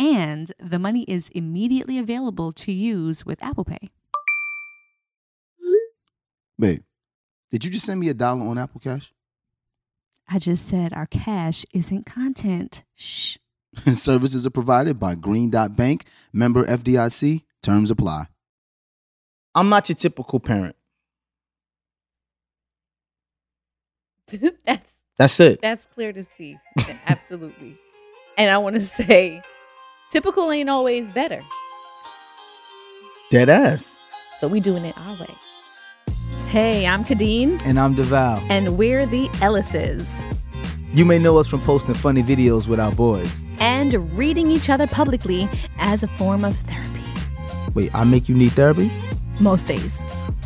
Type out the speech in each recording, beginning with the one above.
And the money is immediately available to use with Apple Pay. Babe, did you just send me a dollar on Apple Cash? I just said our cash isn't content. Shh. Services are provided by Green Dot Bank, member FDIC. Terms apply. I'm not your typical parent. that's That's it. that's clear to see. Absolutely. And I want to say, typical ain't always better. Dead ass. So we doing it our way. Hey, I'm Kadeen, And I'm DeVal. and we're the Ellises. You may know us from posting funny videos with our boys. And reading each other publicly as a form of therapy. Wait, I make you need therapy? Most days.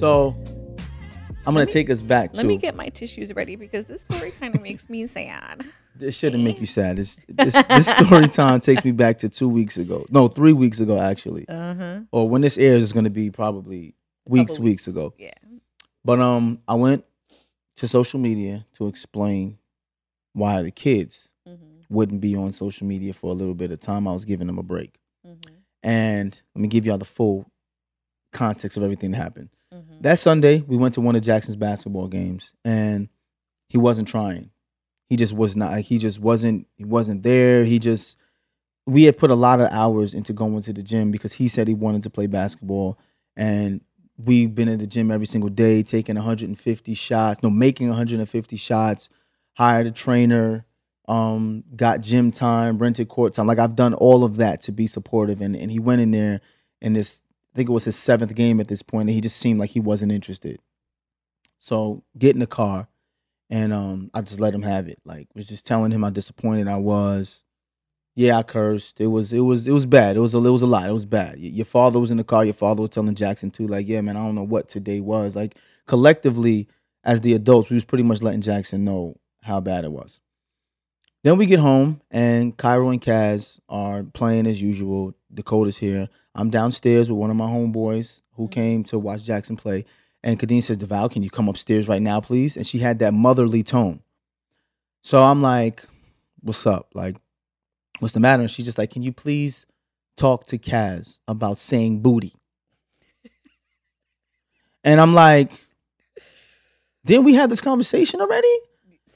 So I'm gonna take us back Let to me get my tissues ready because this story kind of makes me sad. this shouldn't make you sad. This this, this story time takes me back to two weeks ago. No, three weeks ago actually. Uh huh. Or when this airs, it's gonna be probably weeks, couple weeks ago. Yeah. But um, I went to social media to explain why the kids Mm-hmm. wouldn't be on social media for a little bit of time. I was giving them a break, Mm-hmm. and let me give y'all the full context of everything that happened. Mm-hmm. That Sunday, we went to one of Jackson's basketball games, and he wasn't trying. He just was not. He just wasn't. He wasn't there. He just. We had put a lot of hours into going to the gym because he said he wanted to play basketball, and we've been in the gym every single day, taking 150 shots. No, making 150 shots. Hired a trainer. Um, got gym time, rented court time. Like I've done all of that to be supportive, and and he went in there, and this I think it was his seventh game at this point, and he just seemed like he wasn't interested. So get in the car, and um, I just let him have it. Like was just telling him how disappointed I was. Yeah, I cursed. It was it was it was bad. It was a it was a lot. It was bad. Your father was in the car. Your father was telling Jackson too. Like, yeah, man, I don't know what today was. Like collectively, as the adults, we was pretty much letting Jackson know how bad it was. Then we get home and Cairo and Kaz are playing as usual. Dakota's here. I'm downstairs with one of my homeboys who mm-hmm. came to watch Jackson play. And Kadeen says, Deval, can you come upstairs right now, please? And she had that motherly tone. So I'm like, what's up? Like, what's the matter? And she's just like, can you please talk to Kaz about saying booty? and I'm like, didn't we have this conversation already?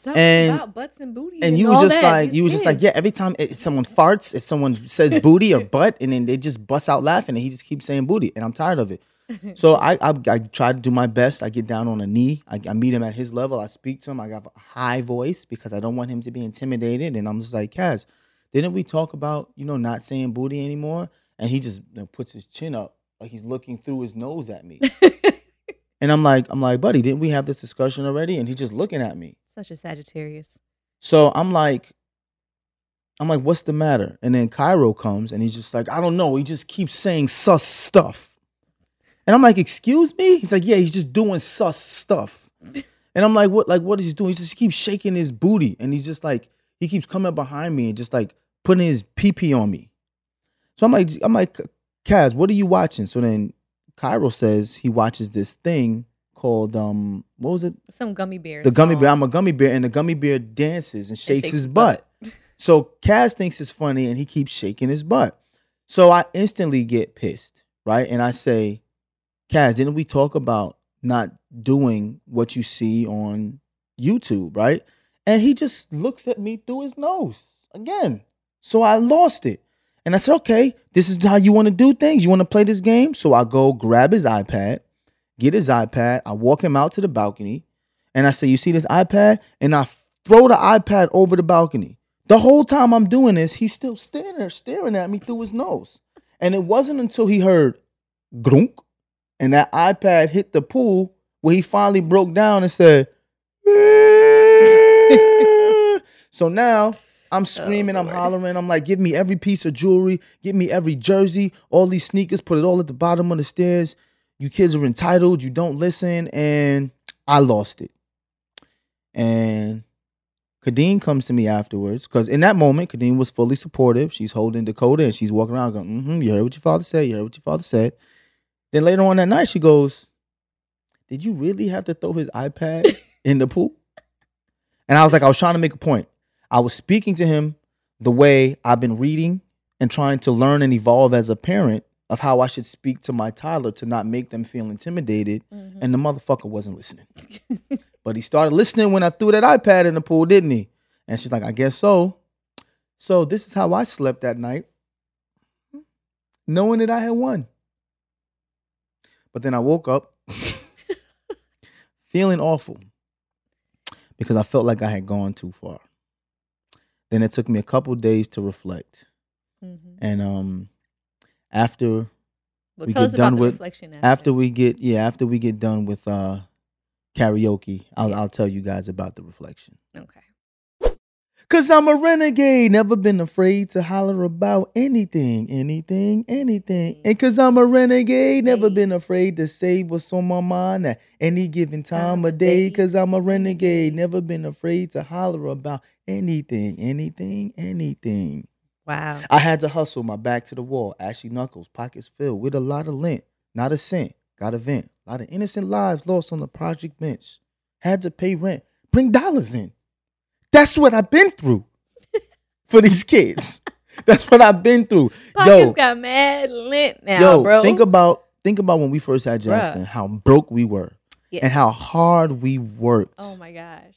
Something And- about butts and booty. And you all was just like, you was just like, yeah. Every time if someone farts, if someone says booty or butt, and then they just bust out laughing, and he just keeps saying booty, and I'm tired of it. So I, I I try to do my best. I get down on a knee. I, I meet him at his level. I speak to him. I got a high voice because I don't want him to be intimidated. And I'm just like, Kaz, didn't we talk about you know not saying booty anymore? And he just you know, puts his chin up like he's looking through his nose at me. and I'm like, I'm like, buddy, didn't we have this discussion already? And he's just looking at me. Such a Sagittarius. So I'm like, I'm like, what's the matter? And then Cairo comes and he's just like, I don't know. He just keeps saying sus stuff. And I'm like, excuse me? He's like, yeah, he's just doing sus stuff. And I'm like, what? Like, what is he doing? He just keeps shaking his booty, and he's just like, he keeps coming behind me and just like putting his pee pee on me. So I'm like, I'm like, Kaz, what are you watching? So then Cairo says he watches this thing called um what was it? Some gummy bears. The gummy bear. I'm a gummy bear, and the gummy bear dances and shakes, his butt. So Kaz thinks it's funny and he keeps shaking his butt. So I instantly get pissed, right? And I say, Kaz, didn't we talk about not doing what you see on YouTube, right? And he just looks at me through his nose again. So I lost it. And I said, okay, this is how you want to do things. You want to play this game? So I go grab his iPad, get his iPad. I walk him out to the balcony and I say, you see this iPad? And I throw the iPad over the balcony. The whole time I'm doing this, he's still staring there, staring at me through his nose. And it wasn't until he heard grunk and that iPad hit the pool where he finally broke down and said, eh. so now I'm screaming, I'm hollering, I'm like, give me every piece of jewelry, give me every jersey, all these sneakers, put it all at the bottom of the stairs. You kids are entitled, you don't listen, and I lost it. And Kadeen comes to me afterwards because in that moment, Kadeen was fully supportive. She's holding Dakota and she's walking around going, mm-hmm, you heard what your father said, you heard what your father said. Then later on that night, she goes, Did you really have to throw his iPad in the pool? And I was like, I was trying to make a point. I was speaking to him the way I've been reading and trying to learn and evolve as a parent of how I should speak to my toddler to not make them feel intimidated. Mm-hmm. And the motherfucker wasn't listening. but he started listening when I threw that iPad in the pool, didn't he? And she's like, I guess so. So this is how I slept that night, knowing that I had won. But then I woke up feeling awful because I felt like I had gone too far. Then it took me a couple days to reflect. Mhm. And um after Well, we tell get us done about the with- reflection after. after we get yeah, after we get done with uh karaoke, I'll I'll tell you guys about the reflection. Okay. Cause I'm a renegade, never been afraid to holler about anything, anything, anything. And cause I'm a renegade, never been afraid to say what's on my mind at any given time of day. Cause I'm a renegade, never been afraid to holler about anything, anything, anything. Wow. I had to hustle my back to the wall, ashy knuckles, pockets filled with a lot of lint, not a cent. Got a vent. A lot of innocent lives lost on the project bench. Had to pay rent. Bring dollars in. That's what I've been through for these kids. That's what I've been through. Pockets yo, got mad lint now, yo, bro. think about think about when we first had Jackson, how broke we were Yeah. and how hard we worked. Oh my gosh.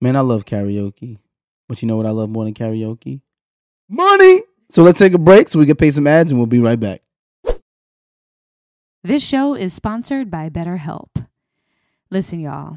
Man, I love karaoke. But you know what I love more than karaoke? Money. So let's take a break so we can pay some ads and we'll be right back. This show is sponsored by BetterHelp. Listen, y'all,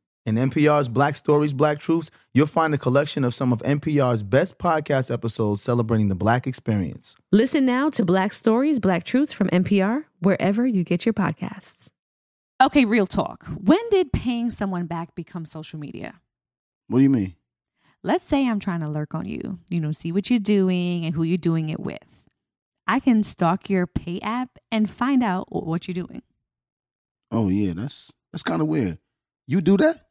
In NPR's Black Stories, Black Truths, you'll find a collection of some of NPR's best podcast episodes celebrating the Black experience. Listen now to Black Stories, Black Truths from NPR, wherever you get your podcasts. Okay, real talk. When did paying someone back become social media? What do you mean? Let's say I'm trying to lurk on you, you know, see what you're doing and who you're doing it with. I can stalk your pay app and find out what you're doing. Oh yeah, that's that's kind of weird. You do that?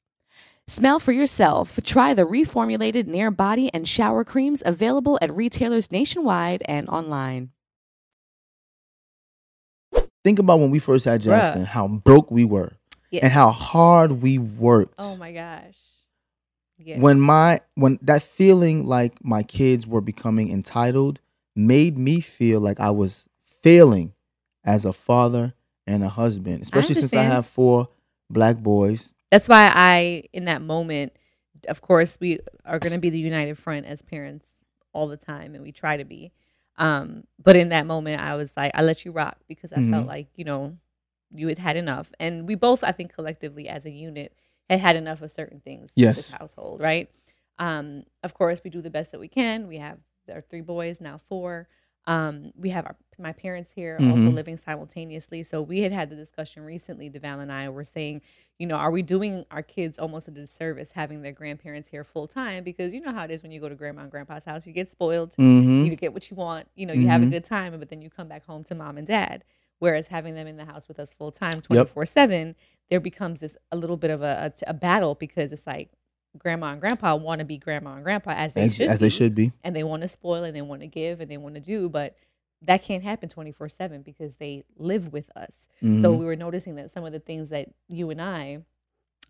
Smell for yourself. Try the reformulated Nair body and shower creams available at retailers nationwide and online. Think about when we first had Jackson, how broke we were Yeah. and how hard we worked. Oh my gosh. Yeah. when my when that feeling like my kids were becoming entitled made me feel like I was failing as a father and a husband, especially since I have four black boys. That's why I, in that moment, of course, we are going to be the united front as parents all the time, and we try to be. Um, but in that moment, I was like, I let you rock because I felt Mhm. like you know you had had enough, and we both, I think, collectively as a unit, had had enough of certain things Yes. this household, right? Um, of course, we do the best that we can. We have our three boys now, four. Um, we have our, my parents here also Mhm. living simultaneously. So we had had the discussion recently. Deval and I were saying, you know, are we doing our kids almost a disservice having their grandparents here full time? Because you know how it is when you go to grandma and grandpa's house, you get spoiled, Mm-hmm. you get what you want, you know, you have a Mhm. good time, but then you come back home to mom and dad. Whereas having them in the house with us full time, twenty four seven, there becomes this a little bit of a, a, a battle because it's like grandma and grandpa want to be grandma and grandpa as they As, should as they be should be. and they want to spoil and they want to give and they want to do but that can't happen 24 7 because they live with us so Mhm. we were noticing that some of the things that you and i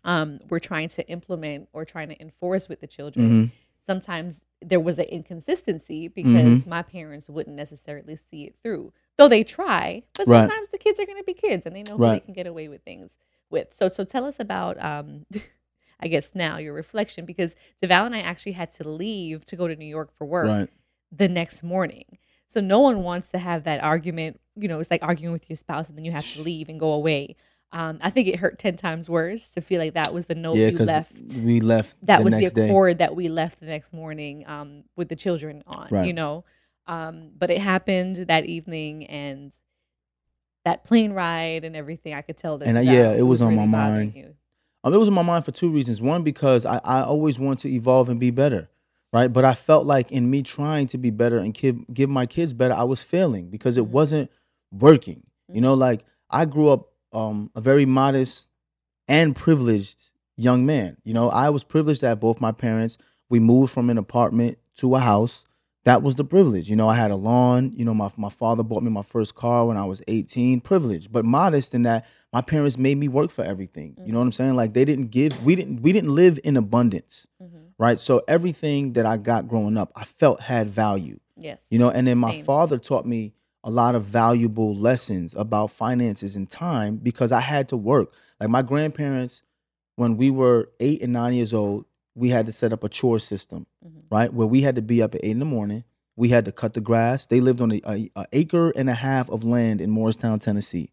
um, were trying to implement or trying to enforce with the children Mhm. sometimes there was an inconsistency because Mhm. my parents wouldn't necessarily see it through though they try but Right. sometimes the kids are going to be kids and they know who they can get away with things with so so tell us about um i guess now your reflection because deval and i actually had to leave to go to new york for work Right. the next morning. So no one wants to have that argument. You know, it's like arguing with your spouse and then you have to leave and go away. Um, I think it hurt ten times worse to feel like that was the note yeah, you left. we left. That was the next day. accord that we left the next morning um, with the children on. You know, um, but it happened that evening and that plane ride and everything. I could tell that. And, that yeah, it was on really my mind. you. Um, it was in my mind for two reasons. One, because I, I always want to evolve and be better, right? But I felt like in me trying to be better and give give my kids better, I was failing because it Mhm. wasn't working. You know, like I grew up um, a very modest and privileged young man. You know, I was privileged that both my parents we moved from an apartment to a house. That was the privilege. You know, I had a lawn. You know, my my father bought me my first car when I was 18. Privileged, but modest in that my parents made me work for everything. You know what I'm saying? Like they didn't give we didn't we didn't live in abundance. Mhm. Right? So everything that I got growing up, I felt had value. Yes. You know, and then my Same. father taught me a lot of valuable lessons about finances and time because I had to work. Like my grandparents, when we were eight and nine years old, we had to set up a chore system, Mhm. right? Where we had to be up at eight in the morning We had to cut the grass. They lived on a, a, a acre and a half of land in Morristown, Tennessee.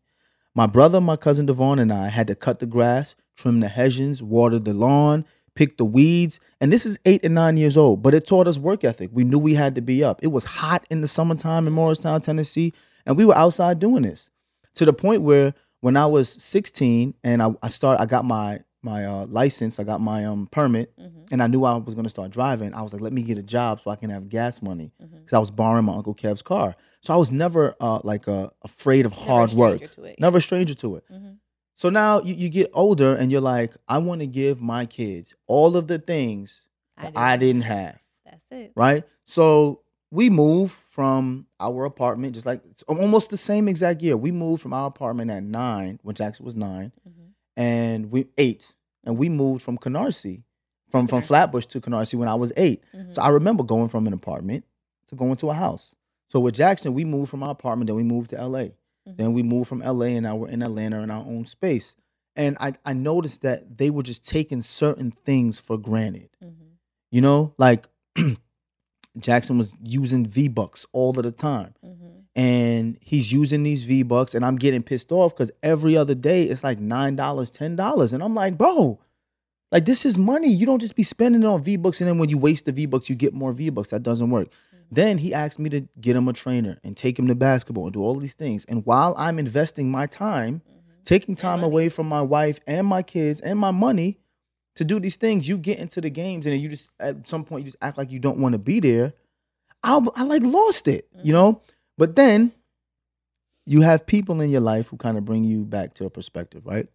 My brother, my cousin Devon, and I had to cut the grass, trim the hedges, water the lawn, pick the weeds. And this is eight and nine years old, but it taught us work ethic. We knew we had to be up. It was hot in the summertime in Morristown, Tennessee, and we were outside doing this to the point where when I was 16 and I, I started, I got my my uh, license, I got my um permit, Mhm. and I knew I was gonna start driving. I was like, let me get a job so I can have gas money because I was borrowing my uncle Kev's car. So I was never uh, like uh, afraid of Never hard work, it, never a stranger to it. Mhm. So now you, you get older and you're like, I want to give my kids all of the things that I didn't have, That's it. right? So we moved from our apartment, just like almost the same exact year. We moved from our apartment at nine, when Jackson was 9 Mhm. and we eight, and we moved from Canarsie, from from Flatbush to Canarsie when I was 8 Mhm. So I remember going from an apartment to going to a house. So with Jackson, we moved from our apartment, then we moved to LA. Mhm. Then we moved from LA and now we're in Atlanta in our own space. And I, I noticed that they were just taking certain things for granted. Mhm. You know, like Jackson was using V Bucks all of the time. Mhm. And he's using these V Bucks, and I'm getting pissed off because every other day it's like $9, $10. And I'm like, bro, like this is money. You don't just be spending it on V Bucks, and then when you waste the V Bucks, you get more V Bucks. That doesn't work. Then he asked me to get him a trainer and take him to basketball and do all these things. And while I'm investing my time, mm-hmm. taking time away from my wife and my kids and my money to do these things, you get into the games and you just at some point you just act like you don't want to be there. I I like lost it, you mm-hmm. know. But then you have people in your life who kind of bring you back to a perspective, right?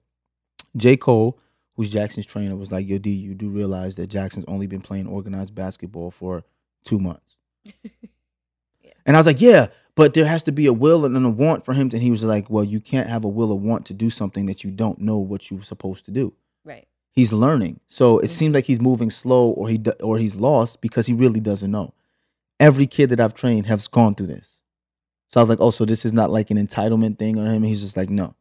J. Cole, who's Jackson's trainer, was like, "Yo, D, you do realize that Jackson's only been playing organized basketball for two months." And I was like, "Yeah, but there has to be a will and a want for him." And he was like, "Well, you can't have a will or want to do something that you don't know what you're supposed to do." Right. He's learning, so it Mhm. seems like he's moving slow, or he or he's lost because he really doesn't know. Every kid that I've trained has gone through this. So I was like, oh, so this is not like an entitlement thing on him. And he's just like, no.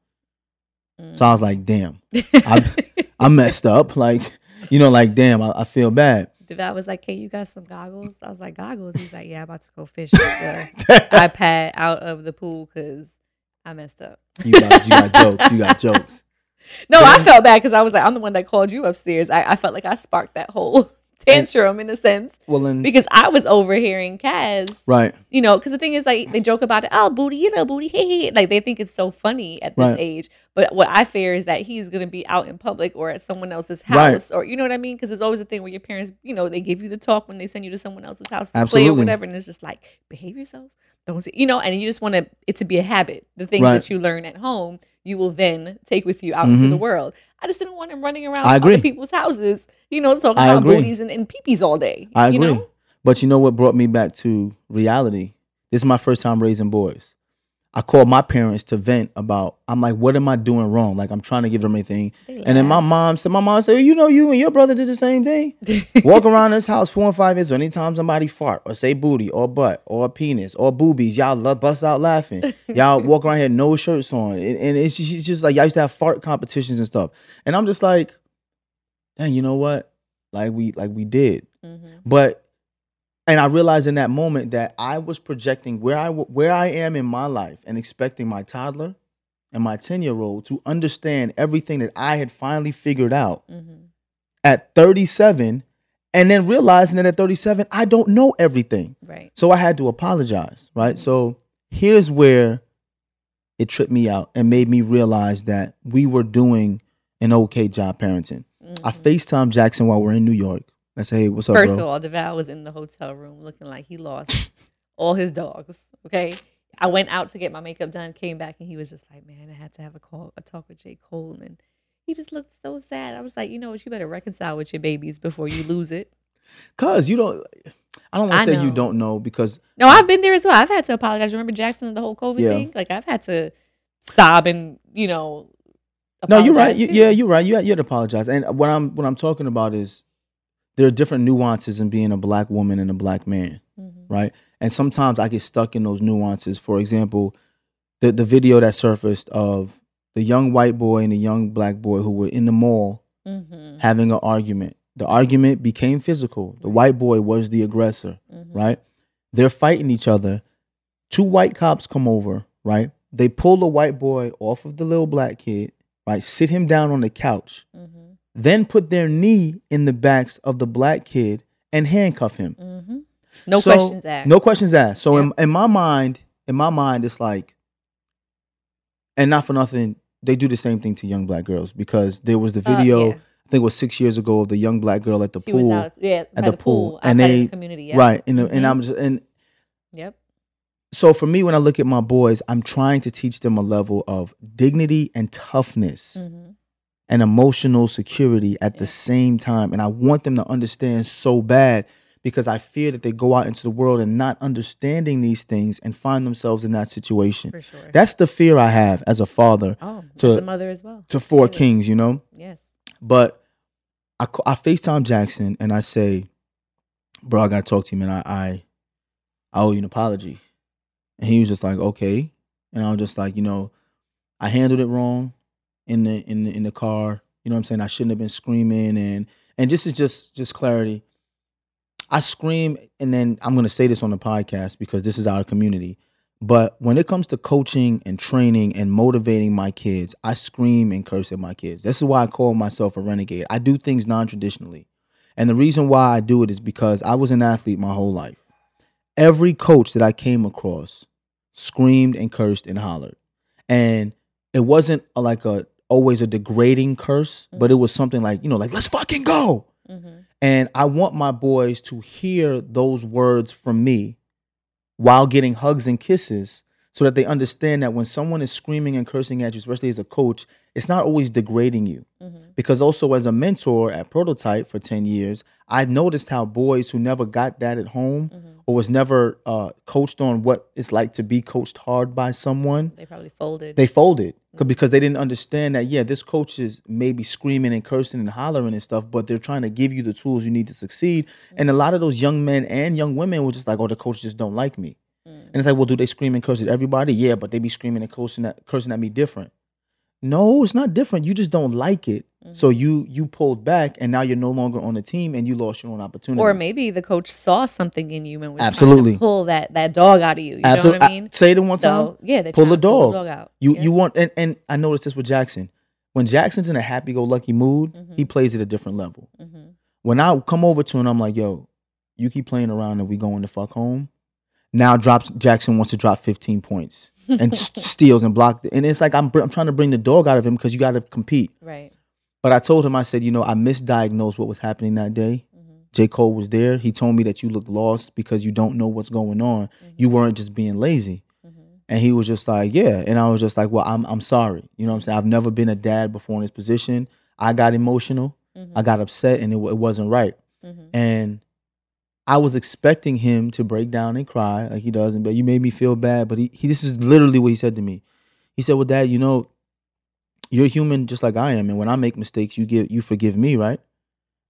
So I was like, damn, I- I messed up. Like, you know, like, damn, I, I feel bad. Deval was like, "Hey, you got some goggles?" I was like, "Goggles." He's like, "Yeah, I'm about to go fish the iPad out of the pool because I messed up." you got, you got jokes. You got jokes. No, I felt bad because I was like, I'm the one that called you upstairs. I, I felt like I sparked that whole tantrum in a sense Well, then, because I was overhearing Kaz, right. you know, because the thing is, like, they joke about it, oh, booty, you know, booty, hey, hey. Like, they think it's so funny at this Right. age. But what I fear is that he's going to be out in public or at someone else's Right. house or, you know what I mean? Because there's always a thing where your parents, you know, they give you the talk when they send you to someone else's house to play or whatever. And it's just like, behave yourself. Don't, you know, and you just want it to be a habit. The things Right. that you learn at home, you will then take with you out into Mhm. the world. I just didn't want him running around I agree. people's houses, you know, talking I about agree. booties and, and peepees all day. I agree. know? But you know what brought me back to reality? This is my first time raising boys. I called my parents to vent about, I'm like, what am I doing wrong? Like, I'm trying to give them. They And then my mom said, my mom said, you know, you and your brother did the same thing. Walk around this house four and five years. or Anytime somebody fart or say booty or butt or penis or boobies, y'all love bust out laughing. Y'all walk around here no shirts on, and, and it's, just, it's just like y'all used to have fart competitions and stuff. And I'm just like, dang, you know what? Like we like we did, Mhm. but and I realized in that moment that I was projecting where I where I am in my life and expecting my toddler and my ten year old to understand everything that I had finally figured out Mhm. at 37 and then realizing that at 37 I don't know everything. Right. So I had to apologize, right? So here's where it tripped me out and made me realize that we were doing an okay job parenting. I Mhm. FaceTime Jackson while we're in New York. I say, hey, what's up, First bro? of all, Deval was in the hotel room looking like he lost all his dogs. Okay. I went out to get my makeup done, came back, and he was just like, Man, I had to have a call, a talk with J. Cole. And he just looked so sad. I was like, You know what? You better reconcile with your babies before you lose it. Cause you don't I don't want to say you don't know because No, I've been there as well. I've had to apologize. Remember Jackson and the whole COVID Yeah. thing? Like, I've had to sob and, you know, No, you're right. You, yeah, you're right. You you had to apologize. And what I'm what I'm talking about is there are different nuances in being a black woman and a black man. Mhm. right? And sometimes I get stuck in those nuances. For example, the the video that surfaced of the young white boy and the young black boy who were in the mall Mhm. having an argument. The argument became physical. The white boy was the aggressor, Mhm. right? They're fighting each other. Two white cops come over, right? They pull the white boy off of the little black kid, right? Sit him down on the couch, Mm-hmm. Then put their knee in the backs of the black kid and handcuff him. Mm-hmm. No So- questions asked. No questions asked. So in, Yep. in my mind, in my mind, it's like, and not for nothing, they do the same thing to young black girls because there was the Uh, video. yeah. I think it was six years ago of the young black girl at the She pool, out, yeah, by the the, pool, pool, and they- the community. Yeah. right? And and Mhm. I'm just and Yep. so for me, when I look at my boys, I'm trying to teach them a level of dignity and toughness Mm-hmm. And emotional security at the same time. And I want them to understand so bad because I fear that they go out into the world and not understanding these things and find themselves in that situation. For sure. That's the fear I have as a father oh, to- as a mother as well. to four Really? kings, you know? Yes. But I, I FaceTime Jackson and I say, bro, I gotta talk to you, man. I, I I owe you an apology. And he was just like, okay. And I was just like, you know, I handled it wrong in the in the in the car. You know what I'm saying? I shouldn't have been screaming and and just is just just clarity. I scream and then I'm gonna say this on the podcast because this is our community. But when it comes to coaching and training and motivating my kids, I scream and curse at my kids. This is why I call myself a renegade. I do things non traditionally. And the reason why I do it is because I was an athlete my whole life. Every coach that I came across screamed and cursed and hollered. And it wasn't like a always a degrading curse, but it was something like, you know, like, let's fucking go. Mm-hmm. And I want my boys to hear those words from me while getting hugs and kisses so that they understand that when someone is screaming and cursing at you, especially as a coach, it's not always degrading you. Mm-hmm. Because also as a mentor at Prototype for 10 years, I noticed how boys who never got that at home Mm-hmm. or was never uh, coached on what it's like to be coached hard by someone, They probably folded. they folded 'Cause- because they didn't understand that yeah this coach is maybe screaming and cursing and hollering and stuff but they're trying to give you the tools you need to succeed and a lot of those young men and young women were just like oh the coach just don't like me and it's like well do they scream and curse at everybody yeah but they be screaming and cursing at, cursing at me different no it's not different you just don't like it so you you pulled back and now you're no longer on the team and you lost your own opportunity or maybe the coach saw something in you and was trying Absolutely. to pull that, that dog out of you. You absolutely know what I mean? say it one time yeah, they pull the to pull dog. dog out. You Yeah. you want and, and I noticed this with Jackson. When Jackson's in a happy go lucky mood, Mm-hmm. he plays at a different level. Mhm. When I come over to him, I'm like, yo, you keep playing around and we going to fuck home. Now drops Jackson wants to drop 15 points and steals and block and it's like I'm I'm trying to bring the dog out of him because you got to compete. right. But I told him I said, you know, I misdiagnosed what was happening that day. Mm-hmm. J. Cole was there. He told me that you look lost because you don't know what's going on. You mm-hmm. weren't just being lazy. Mm-hmm. And he was just like, yeah. And I was just like, well, I'm I'm sorry. You know what I'm saying? I've never been a dad before in this position. I got emotional. Mm-hmm. I got upset and it, it wasn't right. And I was expecting him to break down and cry like he does. And but you made me feel bad. But he, he this is literally what he said to me. He said, well, dad, you know, you're human just like I am. And when I make mistakes, you give you forgive me, right?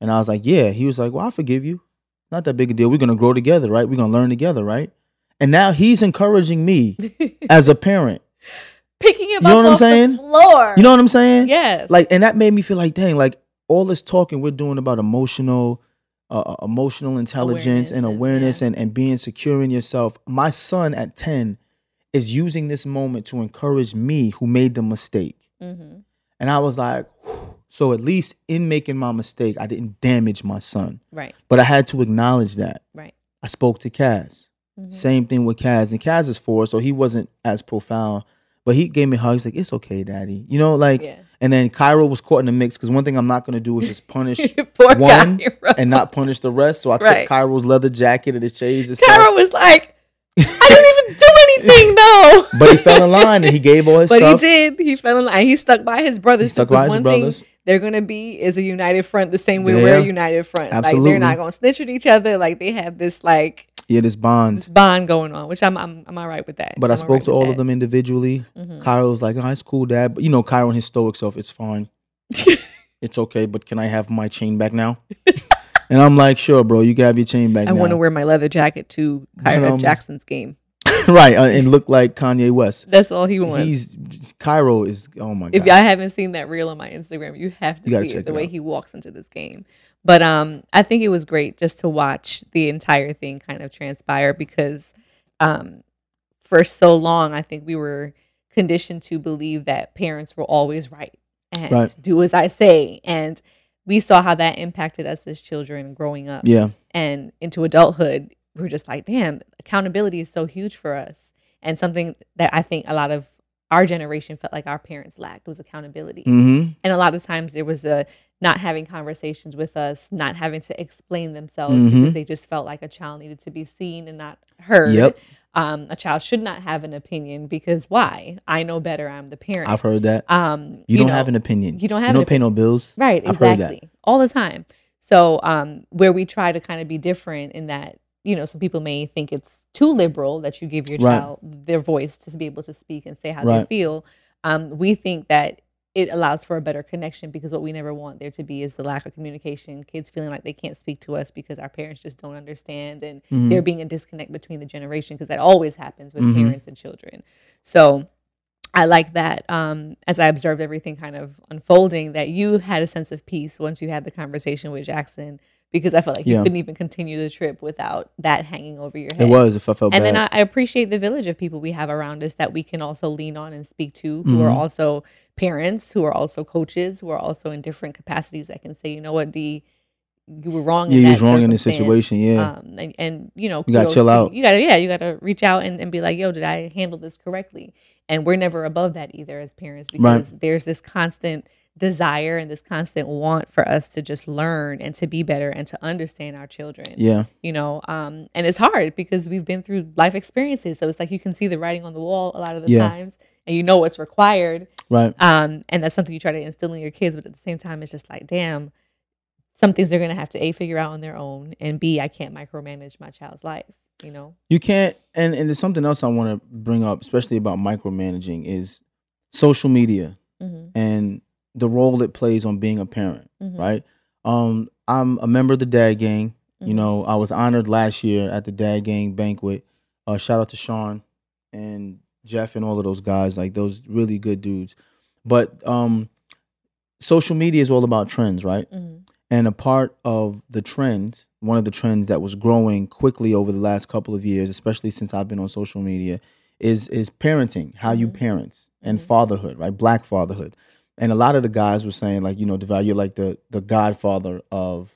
And I was like, yeah. He was like, well, I forgive you. Not that big a deal. We're gonna grow together, right? We're gonna learn together, right? And now he's encouraging me as a parent. Picking him You know up what I'm saying? the floor. You know what I'm saying? Yes. Like, and that made me feel like, dang, like all this talking we're doing about emotional, uh, uh, emotional intelligence and Awareness and- yeah. and, and being secure in yourself. My son at 10 is using this moment to encourage me who made the mistake. hmm And I was like, whew. so at least in making my mistake, I didn't damage my son. Right. But I had to acknowledge that. Right. I spoke to Kaz. Mhm. Same thing with Kaz. And Kaz is four, so he wasn't as profound. But he gave me hugs like, it's okay, daddy. You know, like, Yeah. And then Cairo was caught in the mix because one thing I'm not going to do is just punish one and not punish the rest. So I took Cairo's leather jacket and his shades and stuff. Cairo was like, I didn't even do anything though. But he fell in line and he gave all his stuff. But stuff. he did. He fell in line. He stuck by his brothers. He stuck by his one brothers. thing they're gonna be is a united front, the same way Yeah. we're a united front. Like Absolutely. they're not gonna snitch at each other. Like they have this like Yeah, this bond. this bond going on, which I'm I'm, I'm all right with that. But I I'm spoke alright to all that. of them individually. Mhm. Cairo was like, oh, it's cool, dad. But you know, Cairo and his stoic self, it's fine. It's okay, but can I have my chain back now? and I'm like, sure, bro, you can have your chain back I want to wear my leather jacket to Kyra um, Jackson's game. right, uh, and look like Kanye West. That's all he wants. He's Cairo is oh my god. if y'all haven't seen that reel on my Instagram, you have to You see it. The it way out. he walks into this game. But um, I think it was great just to watch the entire thing kind of transpire because um, for so long, I think we were conditioned to believe that parents were always right and Right. do as I say. And we saw how that impacted us as children growing up Yeah. and into adulthood. We're just like, damn, accountability is so huge for us. And something that I think a lot of our generation felt like our parents lacked was accountability. Mm-hmm. And a lot of times there was a not having conversations with us, not having to explain themselves Mhm. because they just felt like a child needed to be seen and not heard. Yep. Um, a child should not have an opinion because why? I know better. I'm the parent. I've heard that. um, You, don't know, have an opinion. you don't have You don't pay no bills. Right, I've heard that. exactly. All the time. So, um, where we try to kind of be different in that, you know, some people may think it's too liberal that you give your Right. child their voice to be able to speak and say how they feel. Um, we think that it allows for a better connection because what we never want there to be is the lack of communication, kids feeling like they can't speak to us because our parents just don't understand and Mhm. there being a disconnect between the generation because that always happens with Mhm. parents and children. So I like that um, as I observed everything kind of unfolding, that you had a sense of peace once you had the conversation with Jackson because I felt like you couldn't even continue the trip without that hanging over your head. It was. If I felt And bad. then I, I appreciate the village of people we have around us that we can also lean on and speak to, who are Mhm. also parents, who are also coaches, who are also in different capacities that can say, you know what, D, you were wrong. Yeah, you was wrong in this circumstance." situation, yeah. Um, and, and you know, You gotta chill out. You gotta, yeah, you gotta reach out and, and be like, yo, did I handle this correctly? And we're never above that either as parents Right. because there's this constant desire and this constant want for us to just learn and to be better and to understand our children yeah. you know um and it's hard because we've been through life experiences so it's like you can see the writing on the wall a lot of the Yeah. times and you know what's required Right. um and that's something you try to instill in your kids but at the same time it's just like damn some things they're gonna have to a figure out on their own and b i can't micromanage my child's life you know You can't. And and there's something else I want to bring up, especially about micromanaging, is social media mm-hmm. and the role it plays on being a parent. Mhm. Right. Um. I'm a member of the Dad Gang. Mhm. You know, I was honored last year at the Dad Gang banquet. Uh, shout out to Sean and Jeff and all of those guys, like those really good dudes. But um, social media is all about trends, right? hmm And a part of the trend, one of the trends that was growing quickly over the last couple of years, especially since I've been on social media, is is parenting, how you Mhm. parent and Mhm. fatherhood, right? Black fatherhood. And a lot of the guys were saying like, you know, Deval, you're like the the godfather of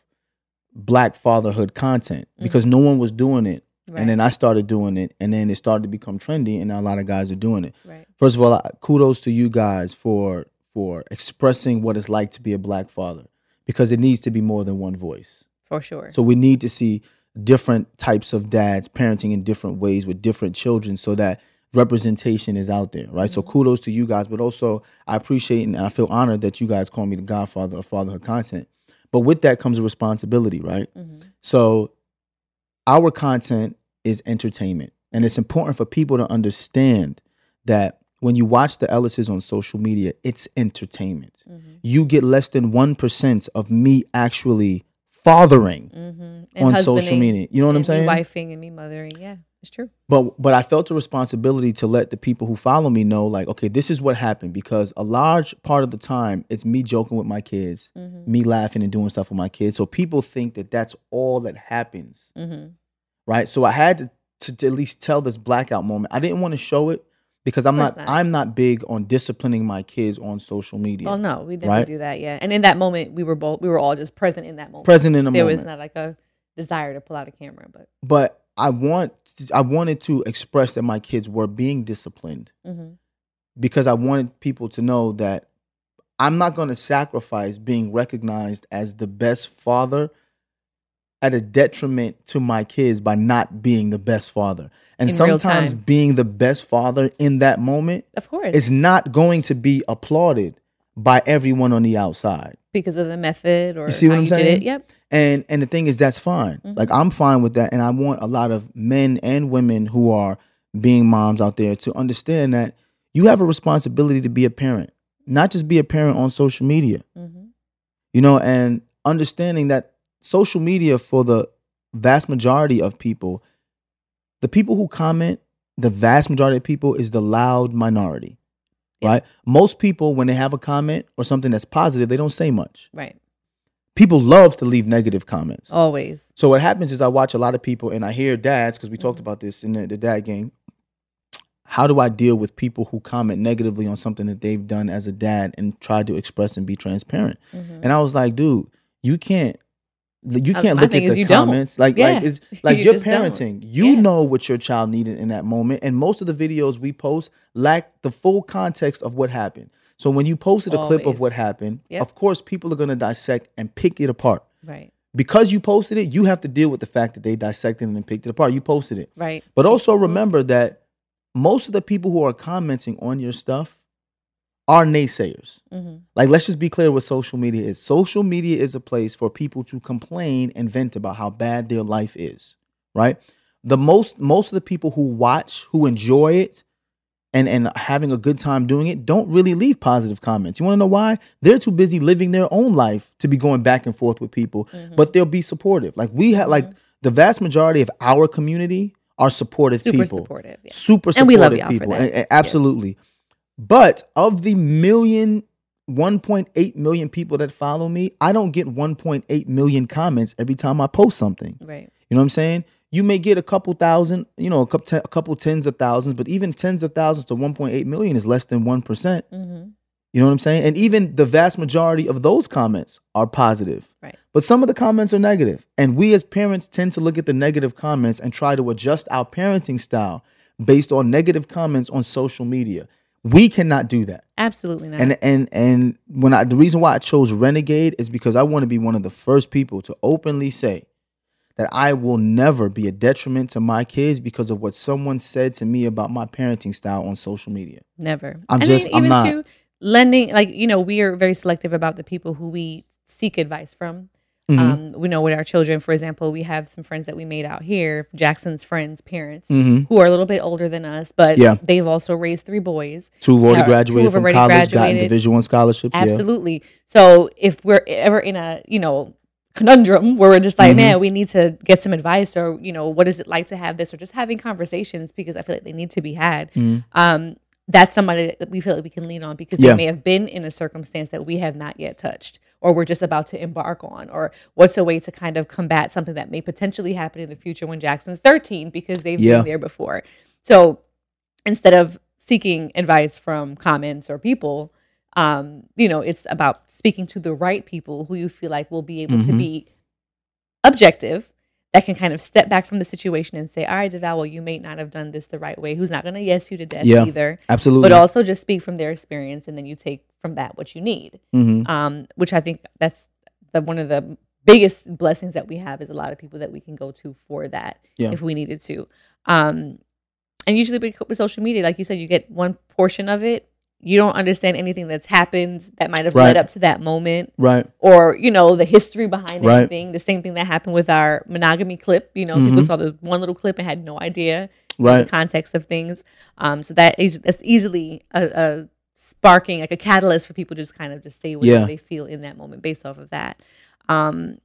black fatherhood content mm-hmm. because no one was doing it. right And then I started doing it and then it started to become trendy and now a lot of guys are doing it. right First of all, kudos to you guys for for expressing what it's like to be a black father because it needs to be more than one voice. for sure So we need to see different types of dads parenting in different ways with different children so that representation is out there, right? So kudos to you guys, but also I appreciate and I feel honored that you guys call me the godfather of fatherhood content. But with that comes a responsibility, right? hmm So our content is entertainment. And it's important for people to understand that when you watch the Ellises on social media, it's entertainment. hmm You get less than 1% of me actually fathering hmm on social media. You know what I'm saying? me wifing and me mothering yeah it's true But but I felt a responsibility to let the people who follow me know, like, okay, this is what happened because a large part of the time it's me joking with my kids, hmm me laughing and doing stuff with my kids. So people think that that's all that happens. hmm right? So I had to, to, to at least tell this blackout moment. I didn't want to show it because I'm not, not. I'm not big on disciplining my kids on social media. well no we never Right? do that yet. and in that moment we were both we were all just present in that moment Present in the there moment. was not like a desire to pull out a camera but but I want I wanted to express that my kids were being disciplined hmm because I wanted people to know that I'm not going to sacrifice being recognized as the best father at a detriment to my kids by not being the best father. And In sometimes being the best father in that moment of course. is not going to be applauded by everyone on the outside. because of the method or You see what how I'm you did saying? it yep And and the thing is that's fine. Mhm. Like I'm fine with that and I want a lot of men and women who are being moms out there to understand that you have a responsibility to be a parent. Not just be a parent on social media. hmm You know, and understanding that social media for the vast majority of people, the people who comment, the vast majority of people is the loud minority. Yeah. Right? Most people when they have a comment or something that's positive, they don't say much right people love to leave negative comments. Always. So what happens is I watch a lot of people and I hear dads because we Mm-hmm. talked about this in the, the dad gang. How do I deal with people who comment negatively on something that they've done as a dad and try to express and be transparent? And I was like, dude, you can't. You can't look at the you don't. comments like Yeah. like it's like You you're just don't. parenting. You Yeah. know what your child needed in that moment, and most of the videos we post lack the full context of what happened. So when you posted a clip of what happened, Yep. of course people are going to dissect and pick it apart Right. because you posted it, you have to deal with the fact that they dissected and picked it apart. You posted it. Right. But also remember that most of the people who are commenting on your stuff are naysayers. Mm-hmm. Like, let's just be clear what social media is. Social media is a place for people to complain and vent about how bad their life is, right? The most most of the people who watch, who enjoy it, and and having a good time doing it, don't really leave positive comments. You want to know why? They're too busy living their own life to be going back and forth with people, Mm-hmm. but they'll be supportive. Like we have, like the vast majority of our community are supportive Super people supportive. Yeah. super supportive And we love y'all for people. that. Absolutely. But of the million, 1.8 million people that follow me, I don't get 1.8 million comments every time I post something. Right. You know what I'm saying? You may get a couple thousand, you know, a couple, ten, a couple tens of thousands, but even tens of thousands to 1.8 million is less than 1%. Mm-hmm. You know what I'm saying? And even the vast majority of those comments are positive. Right. But some of the comments are negative. And we as parents tend to look at the negative comments and try to adjust our parenting style based on negative comments on social media. We cannot do that. Absolutely not. And and and when I the reason why I chose Renegade is because I want to be one of the first people to openly say that I will never be a detriment to my kids because of what someone said to me about my parenting style on social media. Never. I'm I just- mean, I'm even not. to lending, like you know, we are very selective about the people who we seek advice from. Mhm. Um, we know with our children, for example, we have some friends that we made out here, Jackson's friends' parents, Mhm. who are a little bit older than us, but Yeah. they've also raised three boys. Two have already Yeah, two graduated have from already college, gotten graduated. Division One scholarships. Yeah. Absolutely. So if we're ever in a, you know, conundrum where we're just like, Mhm. man, we need to get some advice or, you know, what is it like to have this or just having conversations because I feel like they need to be had. Mhm. Um, that's somebody that we feel like we can lean on because Yeah. they may have been in a circumstance that we have not yet touched or we're just about to embark on or what's a way to kind of combat something that may potentially happen in the future when Jackson's 13 because they've Yeah. been there before. So instead of seeking advice from comments or people, um, you know, it's about speaking to the right people who you feel like will be able to Mhm. be objective that can kind of step back from the situation and say, all right, Devale, well, you may not have done this the right way. Who's not going to yes you to death Yeah. either. Absolutely. But also just speak from their experience and then you take from that what you need. Mhm. Um, which I think that's the one of the biggest blessings that we have is a lot of people that we can go to for that Yeah. if we needed to. Um, and usually with social media, like you said, you get one portion of it. You don't understand anything that's happened that might have Right. led up to that moment Right. or you know the history behind Right. anything. The same thing that happened with our monogamy clip. You know, people saw the one little clip and had no idea Mm-hmm. Right. the context of things. Um, so that is that's easily a, a sparking like a catalyst for people to just kind of just say whatever Yeah. they feel in that moment based off of that. Um,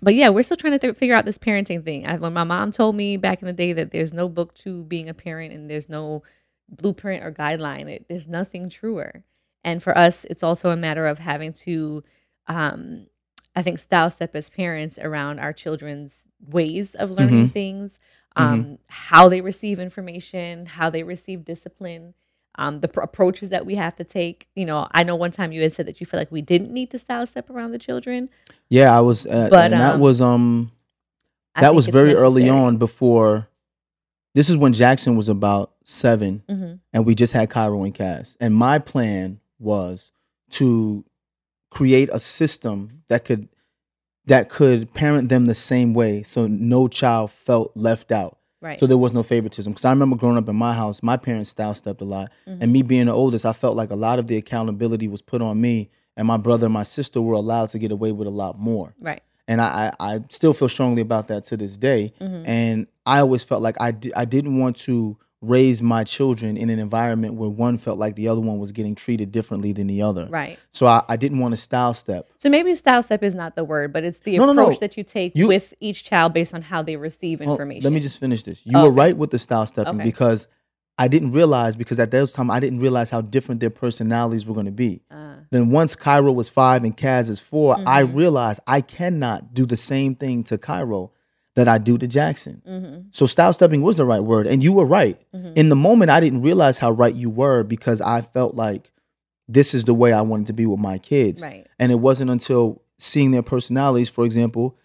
but yeah, we're still trying to th- figure out this parenting thing. I, when my mom told me back in the day that there's no book to being a parent and there's no blueprint or guideline, it, there's nothing truer. And for us, it's also a matter of having to, um, I think, style step as parents around our children's ways of learning things, um, how they receive information, how they receive discipline, um, the pr- approaches that we have to take. You know, I know one time you had said that you feel like we didn't need to style step around the children. Yeah, I was, uh, But, and that um, was um that was very early on. Before this is when Jackson was about 7 Mhm. and we just had Cairo and Cass. And my plan was to create a system that could that could parent them the same way, so no child felt left out. Right. So there was no favoritism. Because I remember growing up in my house, my parents style stepped a lot. Mm-hmm. And me being the oldest, I felt like a lot of the accountability was put on me. And my brother and my sister were allowed to get away with a lot more. right. And I, I, I still feel strongly about that to this day. Mm-hmm. And I always felt like I, di- I didn't want to raise my children in an environment where one felt like the other one was getting treated differently than the other. Right. So I, I didn't want to style step. So maybe style step is not the word, but it's the No, no, approach no. that you take You- with each child based on how they receive information. let me just finish this. You were right with the style stepping Okay. because I didn't realize because at those time I didn't realize how different their personalities were going to be. Uh, Then once Cairo was five and Kaz is 4 I Mhm. realized I cannot do the same thing to Cairo that I do to Jackson. mm-hmm, So style stepping was the right word, and you were right. mm-hmm. In the moment, I didn't realize how right you were because I felt like this is the way I wanted to be with my kids. right. And it wasn't until seeing their personalities, for example,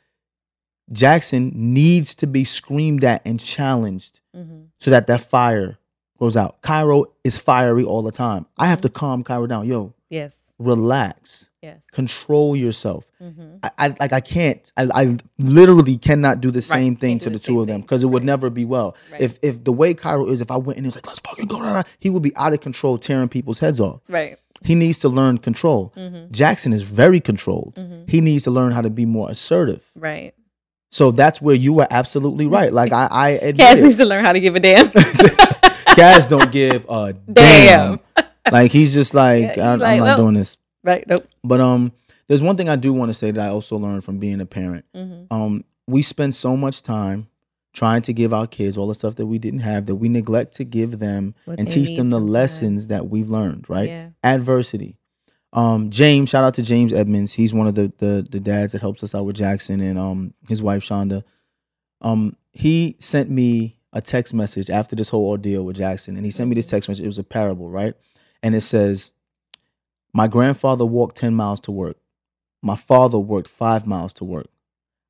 Jackson needs to be screamed at and challenged Mm-hmm. so that that fire goes out. Cairo is fiery all the time. I have to calm Cairo down. Yo, Yes. relax, Yes. control yourself. Mm-hmm. I, I like I can't. I, I literally cannot do the Right, same thing to the, the two of them because it would Right. never be well. Right. If if the way Cairo is, if I went and he was like, let's fucking go, rah, rah," he would be out of control, tearing people's heads off. Right. He needs to learn control. Mm-hmm. Jackson is very controlled. Mhm. He needs to learn how to be more assertive. Right. So that's where you were absolutely right. Like I, I Cass admit, needs to learn how to give a damn. Kaz don't give a damn. Damn. Like he's just like, Yeah, I, like, I'm not well- doing this. Right. Nope. But um, there's one thing I do want to say that I also learned from being a parent. Mm-hmm. Um, we spend so much time trying to give our kids all the stuff that we didn't have that we neglect to give them What and teach them the sometimes. lessons that we've learned. Right? Yeah. Adversity. Um, James, shout out to James Edmonds. He's one of the the the dads that helps us out with Jackson and um his wife Shonda. Um, he sent me a text message after this whole ordeal with Jackson, and he sent me this text message. It was a parable, right? And it says, "My grandfather walked ten miles to work. My father worked five miles to work.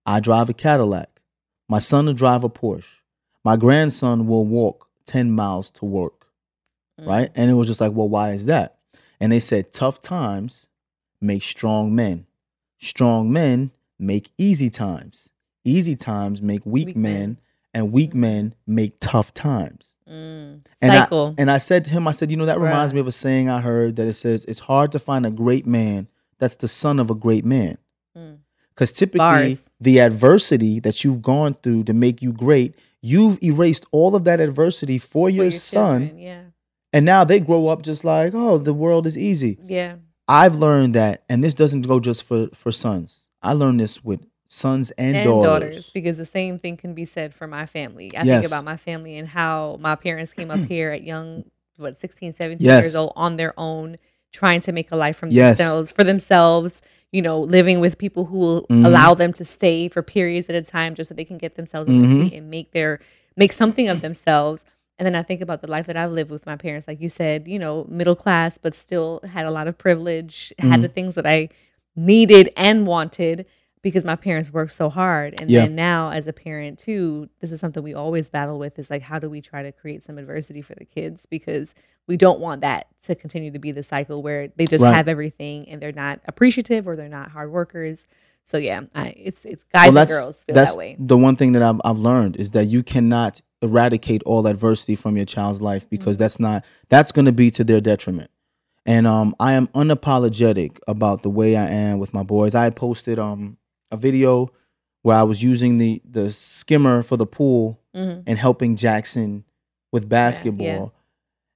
I drive a Cadillac. My son will drive a Porsche. My grandson will walk ten miles to work." Mm. right? And it was just like, well, why is that? And they said, tough times make strong men. Strong men make easy times. Easy times make weak, Weak men, men. and weak Mhm. men make tough times. Mm. And I- And I said to him, I said, you know, that reminds Bruh. me of a saying I heard that it says, it's hard to find a great man that's the son of a great man. Mm. Because typically, Bars. the adversity that you've gone through to make you great, you've erased all of that adversity for, For your, son. children, Yeah. And now they grow up just like, oh, the world is easy. Yeah. I've learned that, and this doesn't go just for for sons. I learned this with sons and, and daughters. daughters. because the same thing can be said for my family. I Yes. think about my family and how my parents came up here at young what 16 17 Yes. years old on their own trying to make a life from Yes. themselves for themselves, you know, living with people who will Mhm. allow them to stay for periods at a time just so they can get themselves Mhm. and make their make something of themselves. And then I think about the life that I've lived with my parents, like you said, you know, middle class, but still had a lot of privilege, had Mhm. the things that I needed and wanted because my parents worked so hard. And Yeah. then now as a parent too, this is something we always battle with is like how do we try to create some adversity for the kids because we don't want that to continue to be the cycle where they just Right. have everything and they're not appreciative or they're not hard workers. So yeah, I, it's it's guys Well, and girls feel that way. the one thing that I've, I've learned is that you cannot eradicate all adversity from your child's life because Mm-hmm. that's not that's going to be to their detriment. And um, I am unapologetic about the way I am with my boys. I had posted um a video where I was using the the skimmer for the pool Mhm. and helping Jackson with basketball. yeah.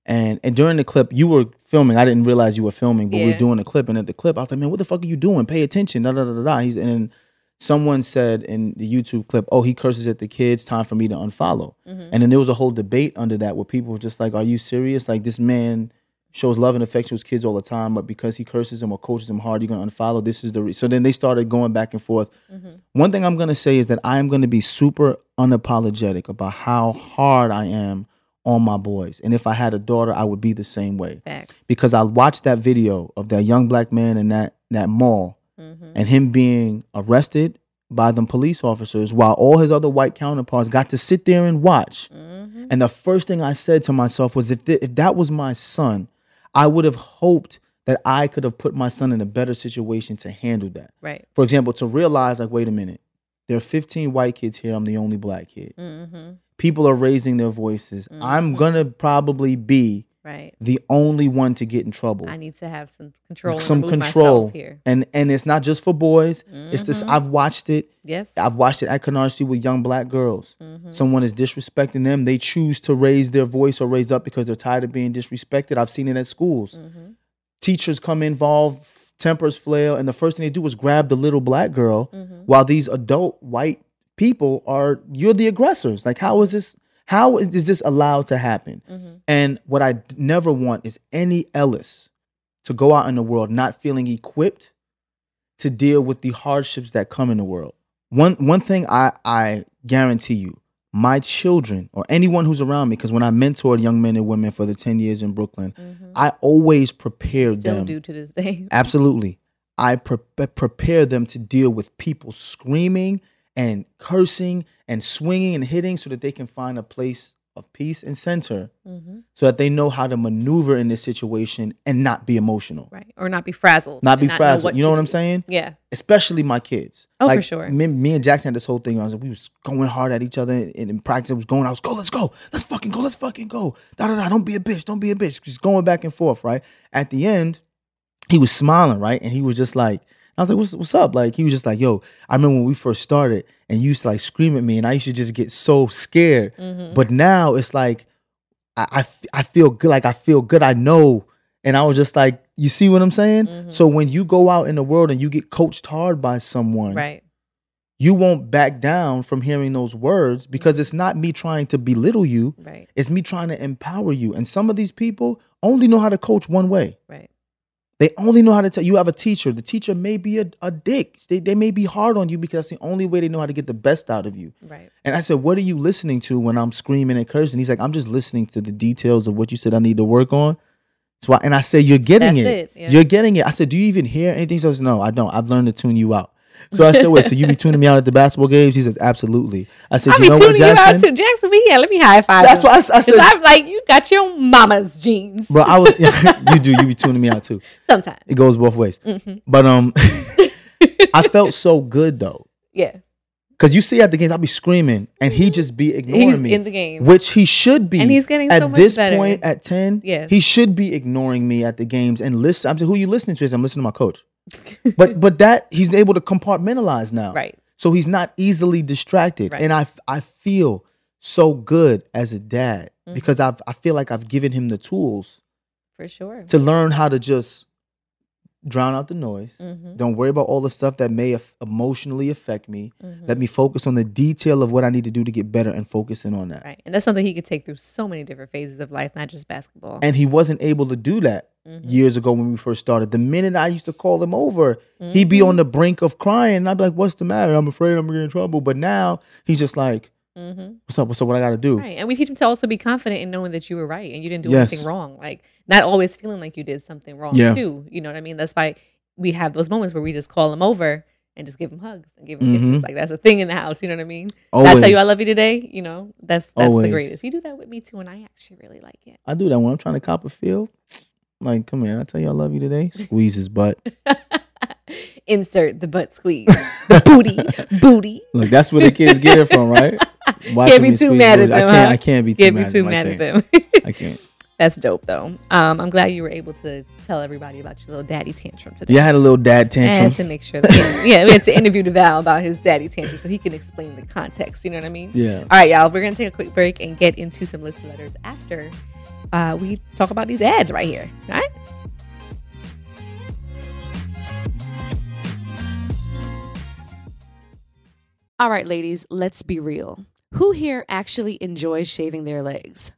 And and during the clip, you were filming. I didn't realize you were filming, but we Yeah. were doing a clip. And at the clip, I was like, "Man, what the fuck are you doing? Pay attention!" Da da da da. da. He's and then someone said in the YouTube clip, "Oh, he curses at the kids. Time for me to unfollow." Mhm. And then there was a whole debate under that where people were just like, "Are you serious? Like this man shows love and affection to his kids all the time, but because he curses them or coaches them hard, you're gonna unfollow." This is the re-. so then they started going back and forth. Mhm. One thing I'm gonna say is that I am gonna be super unapologetic about how hard I am on my boys, and if I had a daughter, I would be the same way Facts. because I watched that video of that young black man in that that mall Mhm. and him being arrested by them police officers while all his other white counterparts got to sit there and watch. Mhm. And the first thing I said to myself was if th- if that was my son, I would have hoped that I could have put my son in a better situation to handle that. Right. For example, to realize like wait a minute. There are 15 white kids here. I'm the only black kid. Mhm. People are raising their voices. I'm Mhm. going to probably be Right. the only one to get in trouble. I need to have some control. Some control. myself here. And and it's not just for boys. It's this Mhm. I've watched it. Yes. I've watched it at Canarsie with young black girls. Mhm. Someone is disrespecting them. They choose to raise their voice or raise up because they're tired of being disrespected. I've seen it at schools. Mhm. Teachers come involved, tempers flare, and the first thing they do is grab the little black girl Mhm. while these adult white people are you're the aggressors. Like how is this How is this allowed to happen? Mhm. And what I d- never want is any Ellis to go out in the world not feeling equipped to deal with the hardships that come in the world. One one thing I I guarantee you, my children or anyone who's around me, because when I mentored young men and women for the ten years in Brooklyn, Mhm. I always prepared Still them. do to this day. Absolutely. I pre- prepare them to deal with people screaming and cursing and swinging and hitting so that they can find a place of peace and center hmm so that they know how to maneuver in this situation and not be emotional. Right. Or not be frazzled. Not be know frazzled. You know what I'm saying? Yeah. Especially my kids. Oh, for sure. Me, me and Jackson had this whole thing. Where I was like, we was going hard at each other, and in practice, it was going. I was go, let's go, let's fucking go, let's fucking go. Da da da. Don't be a bitch. Don't be a bitch. Just going back and forth. Right. At the end, he was smiling. Right, and he was just like, I was like, what's, what's up? Like he was just like, yo, I remember when we first started, and you used to like scream at me, and I used to just get so scared. Mhm. But now it's like, I I feel good. Like I feel good. I know. And I was just like, you see what I'm saying? Mhm. So when you go out in the world and you get coached hard by someone, Right. you won't back down from hearing those words because it's not me trying to belittle you. Right. It's me trying to empower you. And some of these people only know how to coach one way. Right. They only know how to tell you have a teacher. The teacher may be a, a dick. They, they may be hard on you because that's the only way they know how to get the best out of you. Right. And I said, What are you listening to when I'm screaming and cursing? He's like, I'm just listening to the details of what you said I need to work on. So I, and I said, You're getting That's it. it, yeah. You're getting it. I said, Do you even hear anything? So he says, No, I don't. I've learned to tune you out. So I said, Wait, so you be tuning me out at the basketball games? He says, Absolutely. I said, I You be know what, tuning you out Jackson? too. Jackson, we here. Let me high five. That's why I, I said, I'm like, you got your mama's jeans. Bro, I was you do, you be tuning me out too. Sometimes. It goes both ways. Mhm. But um I felt so good though. Yeah. Cause you see at the games, I'll be screaming and he just be ignoring Mm-hmm. He's me. in the game. which he should be. And he's getting at so this better. point at ten. Yes. he should be ignoring me at the games and listen. I'm saying, who you listening to? Is I'm listening to my coach. But but that he's able to compartmentalize now, Right. So he's not easily distracted, Right. and I I feel so good as a dad Mm-hmm. because I've I feel like I've given him the tools For sure. to learn how to just drown out the noise. Mhm. Don't worry about all the stuff that may emotionally affect me. Mhm. Let me focus on the detail of what I need to do to get better and focusing on that. Right. And that's something he could take through so many different phases of life, not just basketball. And he wasn't able to do that Mhm. years ago when we first started. The minute I used to call him over, he'd be Mm-hmm. on the brink of crying. And I'd be like, What's the matter? I'm afraid I'm gonna get in trouble. But now he's just like, Mhm. What's up? What's up? What I gotta do? Right. And we teach them to also be confident in knowing that you were right and you didn't do Yes. anything wrong. Like not always feeling like you did something wrong Yeah. too. You know what I mean? That's why we have those moments where we just call them over and just give them hugs and give him Mhm. kisses. Like that's a thing in the house. You know what I mean? Always. That's how you I love you today. You know, that's that's Always. the greatest. You do that with me too, and I actually really like it. I do that when I'm trying to cop a feel. Like, come here, I tell you I love you today. Squeeze his butt. Insert the butt squeeze, the booty, booty. Look, that's where the kids get it from, right? Watching Can't be too mad booty. at them. I can't. huh? I can't be too Can't mad. be too at mad them. at I can't. them. I can't. That's dope though. Um, I'm glad you were able to tell everybody about your little daddy tantrum today. Yeah, I had a little dad tantrum. And tantrum. to make sure that, yeah, we had to interview Val about his daddy tantrum so he can explain the context. You know what I mean? Yeah. All right, y'all. We're gonna take a quick break and get into some listener letters after uh, we talk about these ads right here. All right. All right, ladies. Let's be real. Who here actually enjoys shaving their legs?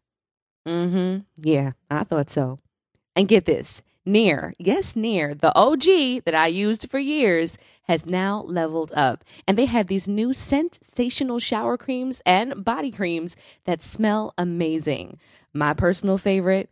Mm-hmm. Yeah, I thought so. And get this. Nair, yes, Nair, the OG that I used for years, has now leveled up. And they have these new sensational shower creams and body creams that smell amazing. My personal favorite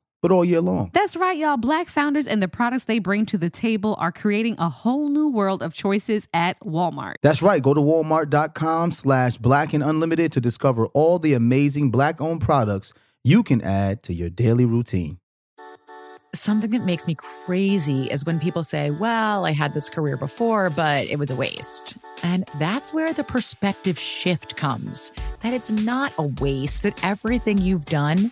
but all year long. That's right, y'all. Black founders and the products they bring to the table are creating a whole new world of choices at Walmart. That's right. Go to walmart.com slash black and unlimited to discover all the amazing black owned products you can add to your daily routine. Something that makes me crazy is when people say, Well, I had this career before, but it was a waste. And that's where the perspective shift comes that it's not a waste, that everything you've done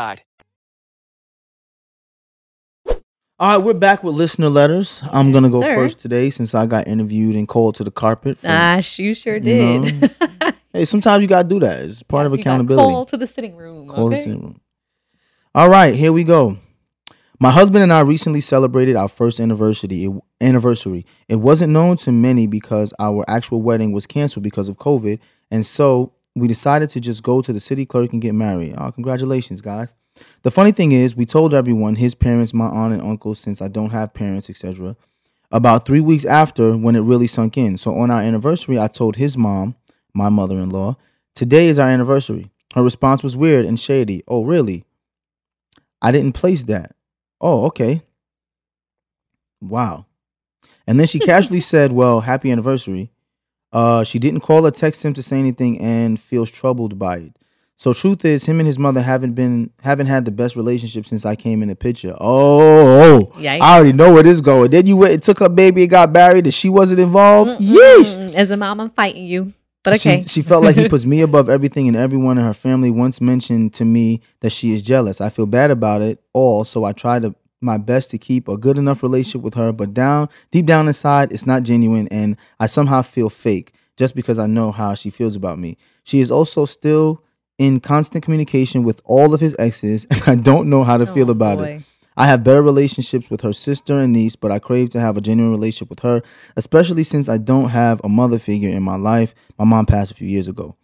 All right, we're back with listener letters. I'm Yes, going to go sir. first today since I got interviewed and called to the carpet. for- Ah, you sure you did. know. hey, sometimes you got to do that. It's part of accountability. Call to the sitting room. Call the okay? same room. All right, here we go. My husband and I recently celebrated our first anniversary. It, anniversary. It wasn't known to many because our actual wedding was canceled because of COVID, and so we decided to just go to the city clerk and get married. Oh, congratulations, guys! The funny thing is, we told everyone, his parents, my aunt and uncle, since I don't have parents, etc. About three weeks after, when it really sunk in. So on our anniversary, I told his mom, my mother-in-law, today is our anniversary. Her response was weird and shady. Oh, really? I didn't place that. Oh, okay. Wow. And then she casually said, Well, happy anniversary. Uh, she didn't call or text him to say anything and feels troubled by it. So truth is, him and his mother haven't been haven't had the best relationship since I came in the picture. Oh, Yikes. I already know where this is going. Then you went and took her baby and got married, and she wasn't involved. Yeesh. Mm, As a mom, I'm fighting you. But She- okay. She, felt like he puts me above everything, and everyone in her family once mentioned to me that she is jealous. I feel bad about it all, so I try to my best to keep a good enough relationship with her. But down, deep down inside, it's not genuine, and I somehow feel fake just because I know how she feels about me. She is also still in constant communication with all of his exes, and I don't know how to feel Oh, about it. I have better relationships with her sister and niece, but I crave to have a genuine relationship with her, especially since I don't have a mother figure in my life. My mom passed a few years ago.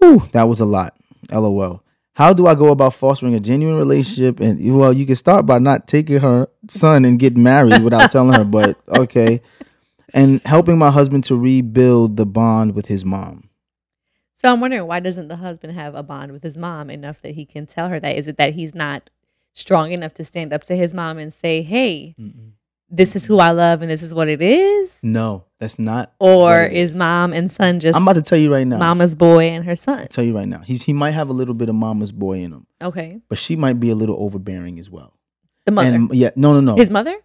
Whew, that was a lot. LOL. How do I go about fostering a genuine relationship? And well, you can start by not taking her son and get married without telling her, but okay. And helping my husband to rebuild the bond with his mom. So I'm wondering why doesn't the husband have a bond with his mom enough that he can tell her that? Is it that he's not strong enough to stand up to his mom and say, "Hey, this is who I love and this is what it is"? No, that's not. Or it is mom and son just I'm about to tell you right now. mama's boy and her son? tell you right now. He's he might have a little bit of mama's boy in him. Okay, but she might be a little overbearing as well. the mother, And yeah, no, no, no. his mother,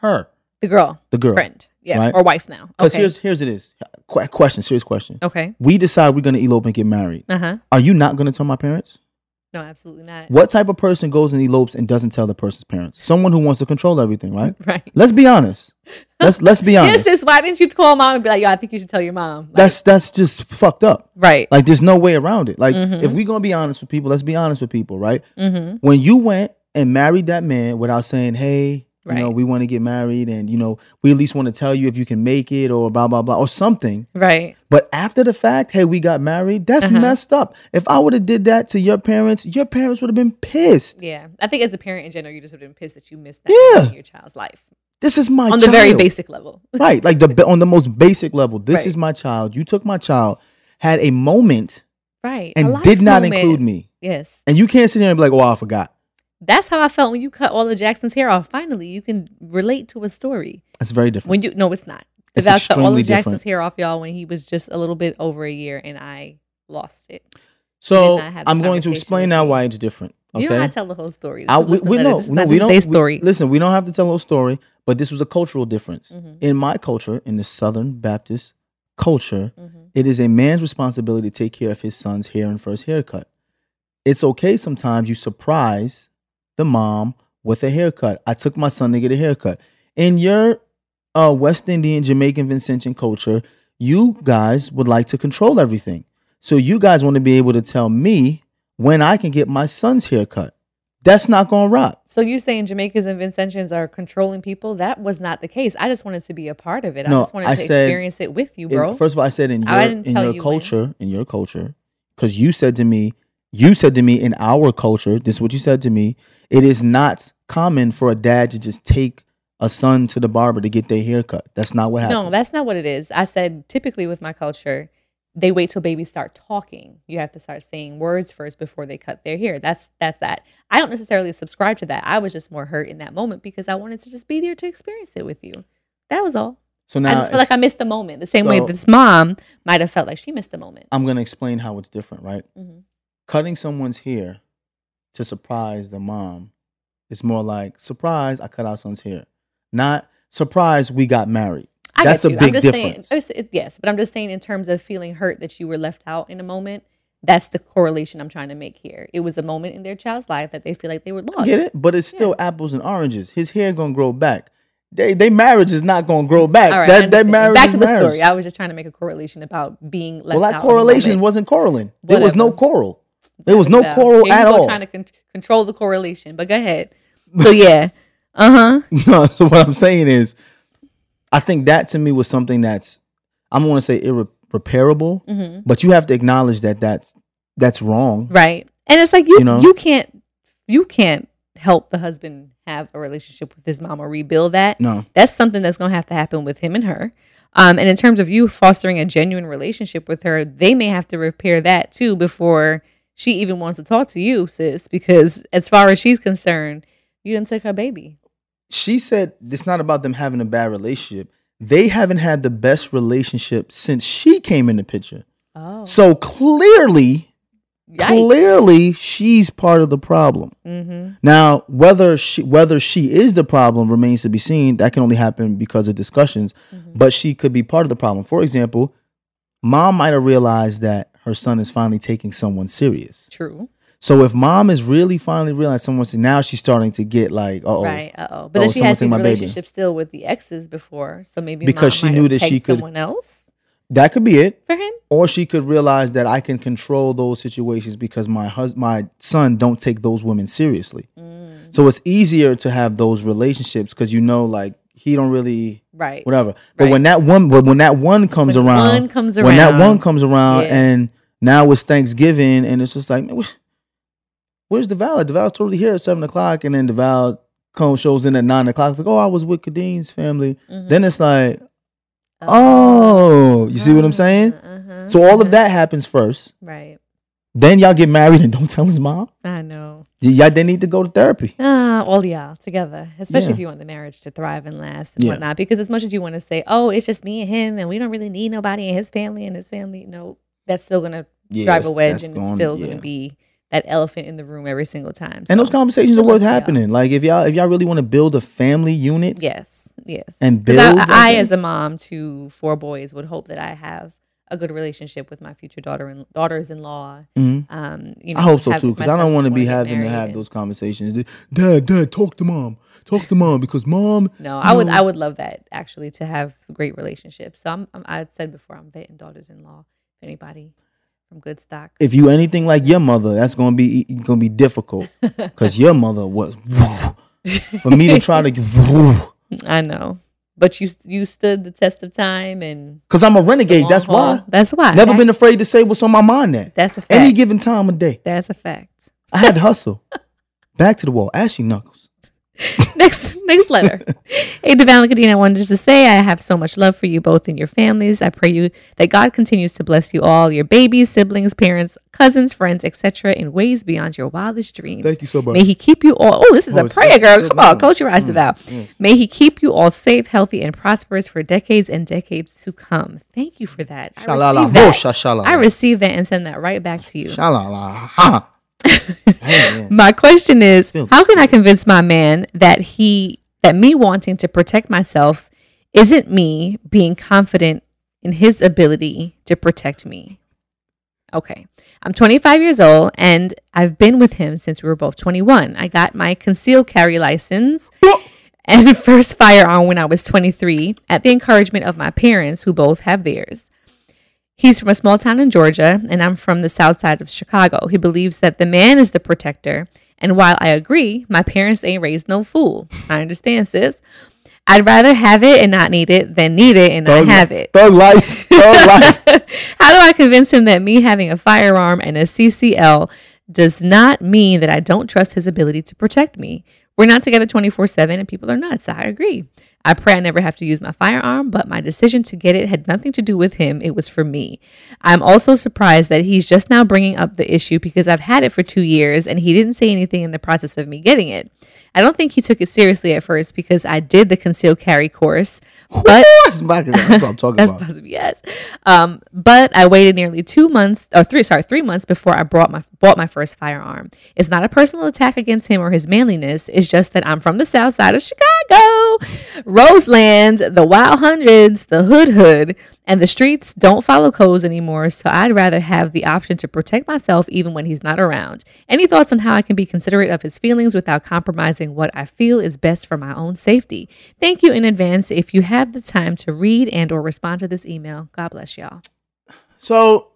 her, the girl, the girl, friend, yeah, right? or wife now. Because Okay, here's here's it is. Qu- question, serious question. okay, We decide we're gonna elope and get married. uh huh. Are you not gonna tell my parents? No, absolutely not. What type of person goes and elopes and doesn't tell the person's parents? Someone who wants to control everything, right? Right. Let's be honest. Let's let's be honest. Yes. Why didn't you call mom and be like, "Yo, I think you should tell your mom"? Like, that's that's just fucked up. right. Like there's no way around it. Like Mhm. if we're gonna be honest with people, let's be honest with people, right? mm-hmm. when you went and married that man without saying, "Hey, you know, we want to get married, and you know, we at least want to tell you if you can make it, or blah blah blah, or something." Right. But after the fact, hey, we got married. That's Uh-huh. messed up. If I would have did that to your parents, your parents would have been pissed. Yeah, I think as a parent in general, you just would have been pissed that you missed that Yeah. in your child's life This is my on the very basic level. right? Like the on the most basic level. This Right. is my child. You took my child, had a moment Right. And did not moment. include me. Yes. And you can't sit there and be like, "Oh, I forgot." That's how I felt when you cut all of Jackson's hair off. Finally, you can relate to a story. That's very different. When you no, it's not. It's Because I cut all of Jackson's different. hair off, y'all, when he was just a little bit over a year, and I lost it. so not have the I'm going to explain now why it's different. Okay. You don't have to tell the whole story. I, we, listen we, to no, this. It's no, not we don't. day's we- story. listen, we don't have to tell the whole story, but this was a cultural difference. Mhm. In my culture, in the Southern Baptist culture, Mhm. it is a man's responsibility to take care of his son's hair and first haircut. It's okay sometimes you surprise the mom with a haircut. I took my son to get a haircut. In your uh, West Indian, Jamaican, Vincentian culture, you guys would like to control everything. So you guys want to be able to tell me when I can get my son's haircut. That's not going to rock. So you saying Jamaicans and Vincentians are controlling people? That was not the case. I just wanted to be a part of it. No, I just wanted I to said- experience it with you, bro. first of all, I said in your, in your you when. culture, in your culture, because you said to me, you said to me in our culture, this is what you said to me. It is not common for a dad to just take a son to the barber to get their haircut. That's not what happened. no, that's not what it is. I said typically with my culture, they wait till babies start talking. You have to start saying words first before they cut their hair. That's that's that. I don't necessarily subscribe to that. I was just more hurt in that moment because I wanted to just be there to experience it with you. That was all. so now I just feel like I missed the moment. The same way this mom might have felt like she missed the moment. I'm going to explain how it's different, right? Mhm. Cutting someone's hair to surprise the mom is more like surprise. I cut out someone's hair, not surprise. We got married. I That's a big I'm just difference. Oh, saying, it's- it- yes, but I'm just saying in terms of feeling hurt that you were left out in a moment. That's the correlation I'm trying to make here. It was a moment in their child's life that they feel like they were lost. Get it? But it's still apples and oranges. His hair gonna grow back. They they marriage is not gonna grow back. All right, that that marriage Back to the marriage. story. I was just trying to make a correlation about being left well, out. that in correlation wasn't correlating. There was no coral. There was no coral here at all. Trying to con- control the correlation, but go ahead. So yeah, uh huh. no, so what I'm saying is, I think that to me was something that's I don't want to say irreparable, Mhm. but you have to acknowledge that that's that's wrong. Right, and it's like you You know? you can't you can't help the husband have a relationship with his mom or rebuild that. No. that's something that's going to have to happen with him and her. Um, and in terms of you fostering a genuine relationship with her, they may have to repair that too before she even wants to talk to you, sis. Because as far as she's concerned, you didn't take her baby. She said it's not about them having a bad relationship. They haven't had the best relationship since she came in the picture. Oh, So clearly, Yikes. clearly she's part of the problem. Mm-hmm. Now, whether she whether she is the problem remains to be seen. That can only happen because of discussions. Mm-hmm. But she could be part of the problem. For example, mom might have realized that her son is finally taking someone serious. True. So if mom is really finally realized someone's now she's starting to get like, oh, Right. Uh oh. oh, But then she someone's has these relationships still with the exes before, so maybe Because she knew that she could- someone else that could be it. for him. Or she could realize that I can control those situations because my hus- my son don't take those women seriously. Mm. So it's easier to have those relationships because you know, like he don't really Right. whatever. But Right. when that one, but when that one comes When around, one comes when that one comes around, yeah. and now it's Thanksgiving, and it's just like, man, where's, Devale? Devale's totally here at seven o'clock, and then Devale comes shows in at nine o'clock. It's like, oh, I was with Khadeen's family. Mhm. Then it's like, oh, you see what I'm saying? Uh-huh, So all of uh-huh. that happens first. Right. Then y'all get married and don't tell his mom. I know. Y'all they need to go to therapy. Ah, all y'all together, especially Yeah. if you want the marriage to thrive and last and Yeah. whatnot. Because as much as you want to say, "Oh, it's just me and him, and we don't really need nobody in his family and his family," no, that's still gonna Yeah, drive a wedge, and going- it's still gonna be that elephant in the room every single time. And those So, conversations are worth luck to y'all. happening. Like if y'all if y'all really want to build a family unit, Yes, yes. And I- build, I, okay. as a mom to four boys, would hope that I have a good relationship with my future daughter and daughters-in-law. Mhm. Um, you know, I hope so too, because I don't want to be having to have those conversations. Dad, dad, talk to mom, talk to mom, because mom. No, I would know- I would love that actually to have great relationships. So I'm, I'm I said before I'm vetting daughters-in-law. If anybody from good stock, If you anything like your mother, that's gonna be gonna be difficult, because your mother was. For me to try to, I know, but you you stood the test of time and because I'm a renegade. That's haul. why. That's why. Never That- been afraid to say what's on my mind. That That's a fact. any given time of day, That's a fact. I had to hustle. Back to the wall. Ashley Knuckles. next next letter. hey, Devan Khadeen, I wanted to say I have so much love for you both and your families. I pray you that God continues to bless you all, your babies, siblings, parents, cousins, friends, etc., in ways beyond your wildest dreams. Thank you so much. May He keep you all. Oh, this is Oh, a prayer, girl. Come on, Mm, close your eyes, mm, yes. May He keep you all safe, healthy, and prosperous for decades and decades to come. Thank you for that. I Shalala. receive that. Shalala. I receive that and send that right back to you. Shalala. My question is, how can I convince my man that he that me wanting to protect myself isn't me being confident in his ability to protect me? Okay. I'm 25 years old and I've been with him since we were both 21. I got my concealed carry license and first firearm when I was 23 at the encouragement of my parents who both have theirs. He's from a small town in Georgia, and I'm from the south side of Chicago. He believes that the man is the protector. And while I agree, my parents ain't raised no fool. I understand, sis. I'd rather have it and not need it than need it and not have it. Thug life. Thug life. How do I convince him that me having a firearm and a CCL does not mean that I don't trust his ability to protect me? We're not together 24 7 and people are nuts. I agree. I pray I never have to use my firearm, but my decision to get it had nothing to do with him. It was for me. I'm also surprised that he's just now bringing up the issue because I've had it for two years and he didn't say anything in the process of me getting it. I don't think he took it seriously at first because I did the concealed carry course, but That's what I'm talking that's about. yes. Um, but I waited nearly two months or three, sorry, three months before I brought my bought my first firearm. It's not a personal attack against him or his manliness. It's just that I'm from the south side of Chicago, Roseland, the Wild Hundreds, the Hood Hood, and the streets don't follow codes anymore. So I'd rather have the option to protect myself even when he's not around. Any thoughts on how I can be considerate of his feelings without compromising what I feel is best for my own safety? Thank you in advance if you have the time to read and or respond to this email. God bless y'all. So,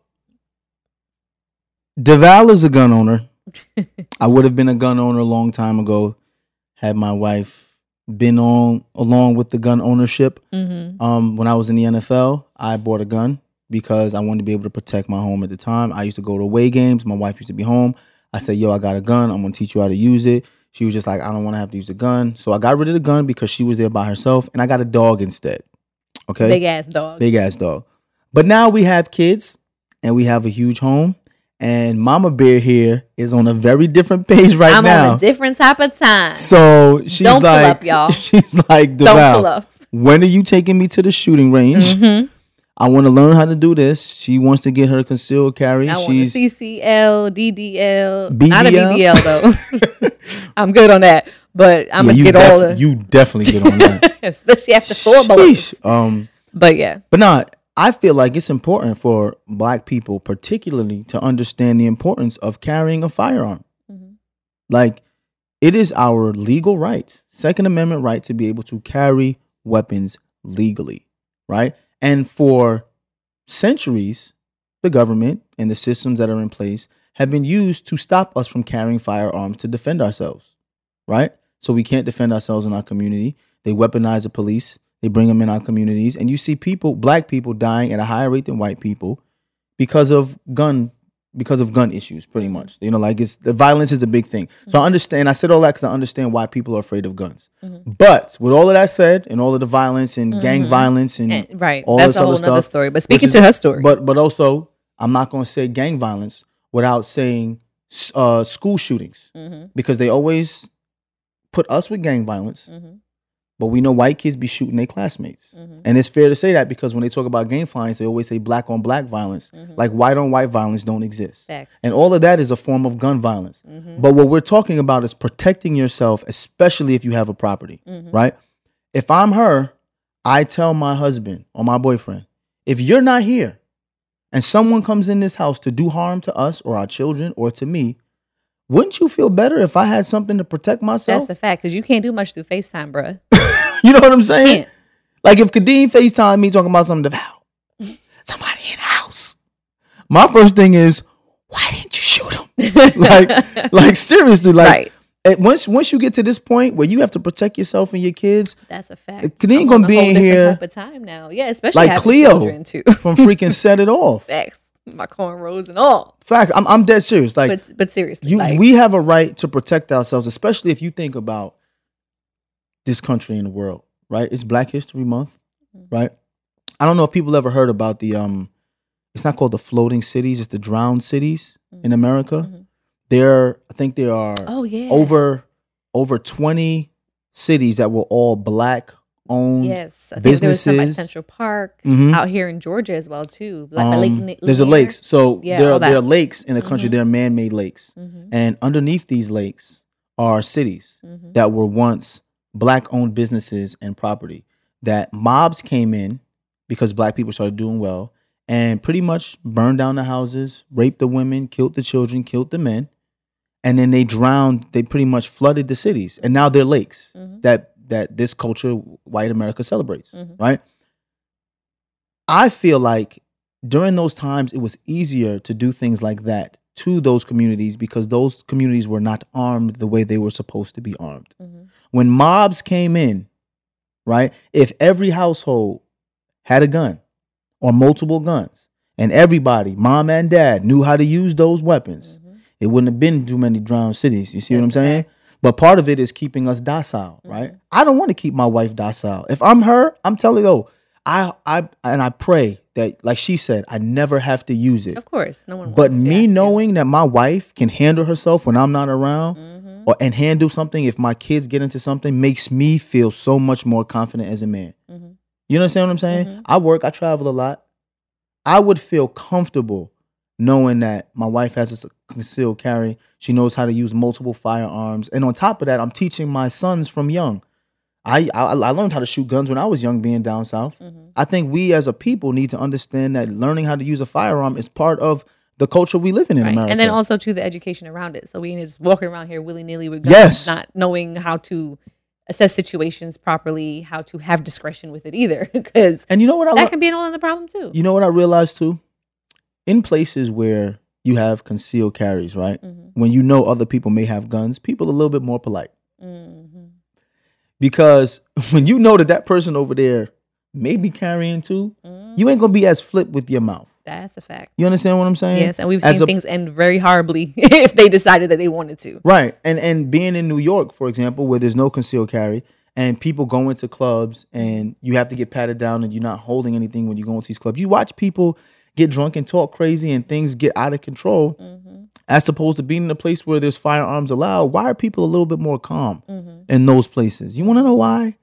Devale is a gun owner. I would have been a gun owner a long time ago had my wife been on along with the gun ownership. Mm-hmm. Um, when I was in the NFL, I bought a gun because I wanted to be able to protect my home at the time. I used to go to away games. My wife used to be home. I said, "Yo, I got a gun. I'm gonna teach you how to use it." She was just like, "I don't want to have to use a gun," so I got rid of the gun because she was there by herself, and I got a dog instead. Okay, Big ass dog. big ass dog. But now we have kids and we have a huge home. And Mama Bear here is on a very different page right now. I'm on a different type of time. so she's like Don't pull up, y'all. she's like, Don't pull up. when are you taking me to the shooting range? Mhm. I want to learn how to do this. She wants to get her concealed carry. I want She's CCL, DDL, not a BBL? BBL though. I'm good on that, but I'm Yeah, gonna you get all the, you definitely get on that. especially after four bullets. Um, But yeah, But no, I feel like it's important for black people, particularly, to understand the importance of carrying a firearm. Mm-hmm. Like, it is our legal right, Second Amendment right, to be able to carry weapons legally, right? And for centuries, the government and the systems that are in place have been used to stop us from carrying firearms to defend ourselves, right? So we can't defend ourselves in our community. They weaponize the police. They bring them in our communities, and you see people, black people, dying at a higher rate than white people because of gun, because of gun issues. Pretty Mm-hmm. much, you know, like it's the violence is a big thing. So I understand. I said all that because I understand why people are afraid of guns. Mm-hmm. But with all of that said, and all of the violence and gang Mhm. violence and And- right. all That's this a whole other stuff, story. But speaking is- to her story. but but also I'm not going to say gang violence without saying uh, school shootings Mhm. because they always put us with gang violence. But we know white kids be shooting their classmates, Mhm. and it's fair to say that because when they talk about gang violence, they always say black on black violence, Mhm. like white on white violence don't exist, Facts. and all of that is a form of gun violence. Mhm. But what we're talking about is protecting yourself, especially if you have a property, Mhm. right? If I'm her, I tell my husband or my boyfriend, if you're not here and someone comes in this house to do harm to us or our children or to me, wouldn't you feel better if I had something to protect myself? That's the fact because you can't do much through FaceTime, bruh. you know what I'm saying? Can't. Like if Khadeen FaceTime me talking about something, Devale, somebody in the house. My first thing is, why didn't you shoot him? like, like seriously, like Right. once once you get to this point where you have to protect yourself and your kids, That's a fact. Khadeen I'm gonna be in here type of time now. Yeah, especially like Cleo from freaking set it off. Facts. My cornrows and all. Fact, I'm I'm dead serious. Like but but seriously, you, like, we have a right to protect ourselves, especially if you think about this country and the world, right? It's Black History Month, Mm-hmm. right? I don't know if people ever heard about the um it's not called the floating cities, it's the drowned cities in America. There I think there are Mm-hmm. Oh, yeah. over over 20 cities that were all black owned Yes, I think there was some at. Central Park Mhm. out here in Georgia as well too. Like by Lake Um, there's a lakes. So Yeah, there, are, there are lakes in the country. Mhm. They're man-made lakes, Mhm. and underneath these lakes are cities that were once black-owned businesses and property. That mobs came in because black people started doing well, and pretty much burned down the houses, raped the women, killed the children, killed the men, and then they drowned. They pretty much flooded the cities, and now they're lakes mm-hmm. that that this culture, white America, celebrates. Mm-hmm. Right. I feel like during those times it was easier to do things like that to those communities because those communities were not armed the way they were supposed to be armed. Mm-hmm. When mobs came in, right? If every household had a gun or multiple guns and everybody, mom and dad, knew how to use those weapons, it wouldn't have been too many drowned cities. You see what I'm saying? But part of it is keeping us docile, right? I don't want to keep my wife docile. If I'm her, I'm telling you, oh, I, I, and I pray that, like she said, I never have to use it. Of course, no one. But wants me to. knowing that my wife can handle herself when I'm not around, Mm-hmm. Or and handle something if my kids get into something, makes me feel so much more confident as a man. Mm-hmm. You understand what I'm saying? I work, I travel a lot. I would feel comfortable knowing that my wife has a concealed carry. She knows how to use multiple firearms, and on top of that, I'm teaching my sons from young. I, I I learned how to shoot guns when I was young, being down south. Mm-hmm. I think we as a people need to understand that learning how to use a firearm is part of the culture we live in in Right. America. And then also to the education around it. So we ain't just walking around here willy nilly with guns, Yes. not knowing how to assess situations properly, how to have discretion with it either. Because and you know what I that lo- can be an all in the problem too. You know what I realized too? In places where you have concealed carries, right? Mm-hmm. When you know other people may have guns, people are a little bit more polite. Mm-hmm. Because when you know that that person over there may be carrying too, Mm-hmm. you ain't gonna be as flip with your mouth. That's a fact. You understand what I'm saying? Yes, and we've As seen a- things end very horribly if they decided that they wanted to. Right. And and being in New York, for example, where there's no concealed carry and people go into clubs and you have to get patted down and you're not holding anything when you go into these clubs. You watch people get drunk and talk crazy and things get out of control. Mm-hmm. As opposed to being in a place where there's firearms allowed, why are people a little bit more calm mm-hmm. in those places? You want to know why?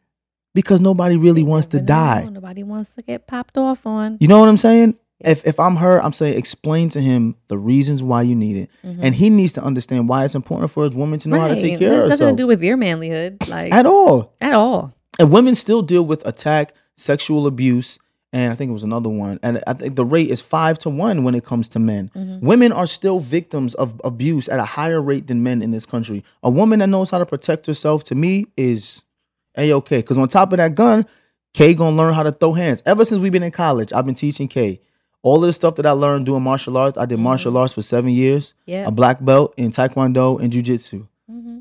Because nobody really wants to no, die. Nobody wants to get popped off on. You know what I'm saying? If if I'm her, I'm saying explain to him the reasons why you need it, and he needs to understand why it's important for his woman to know how to take It care has of nothing herself to do with your manlyhood, like at all. At all. And women still deal with attack, sexual abuse, and I think it was another one. And I think the rate is five to one when it comes to men. Mm-hmm. Women are still victims of abuse at a higher rate than men in this country. A woman that knows how to protect herself, to me, is a okay. Because on top of that gun, Kay gonna learn how to throw hands. Ever since we've been in college, I've been teaching Kay. All of the stuff that I learned doing martial arts, I did martial arts for seven years. Mm-hmm. Yeah. A black belt in Taekwondo and Jiu Jitsu.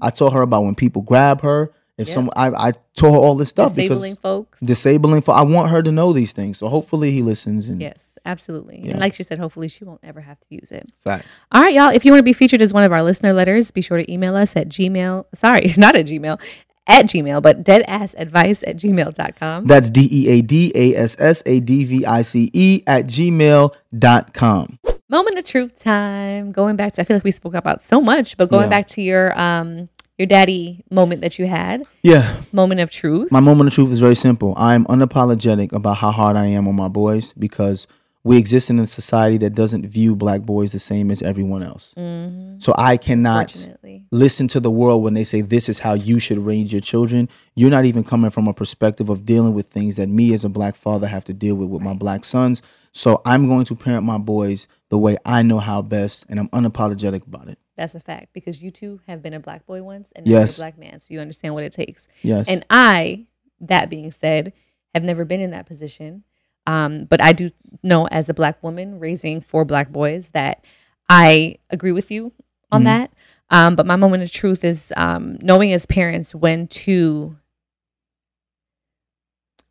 I taught her about when people grab her. If Yeah. some, I, I taught her all this stuff Disabling because folks. disabling. For I want her to know these things. So hopefully he listens. And Yes, absolutely. Yeah. And like she said, hopefully she won't ever have to use it. fact. All right, y'all. If you want to be featured as one of our listener letters, be sure to email us at gmail. Sorry, not at gmail, at gmail, but deadassadvice at gmail.com. That's D E A D A S S A D V I C E at gmail.com. Moment of truth time. Going back to, I feel like we spoke about so much, but going Yeah. back to your um your daddy moment that you had, Yeah. moment of truth. My moment of truth is very simple. I'm unapologetic about how hard I am on my boys because we exist in a society that doesn't view black boys the same as everyone else. Mm-hmm. So I cannot listen to the world when they say this is how you should raise your children. You're not even coming from a perspective of dealing with things that me as a black father have to deal with with my black sons. So I'm going to parent my boys the way I know how best, and I'm unapologetic about it. That's a fact because you too have been a black boy once and you're a black man, so you understand what it takes. Yes. And I, that being said, have never been in that position. Um, but I do know as a black woman raising four black boys that I agree with you on Mhm. that. Um, but my moment of truth is um, knowing as parents when to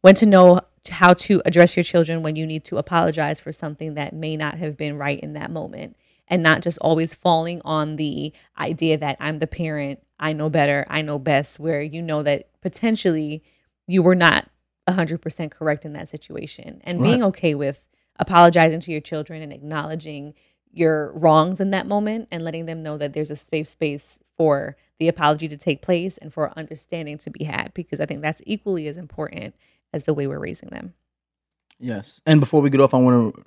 when to know how to address your children when you need to apologize for something that may not have been right in that moment and not just always falling on the idea that I'm the parent, I know better, I know best, where you know that potentially you were not 100% correct in that situation and being okay with apologizing to your children and acknowledging your wrongs in that moment and letting them know that there's a safe space for the apology to take place and for understanding to be had because I think that's equally as important as the way we're raising them. Yes. And before we get off, I want to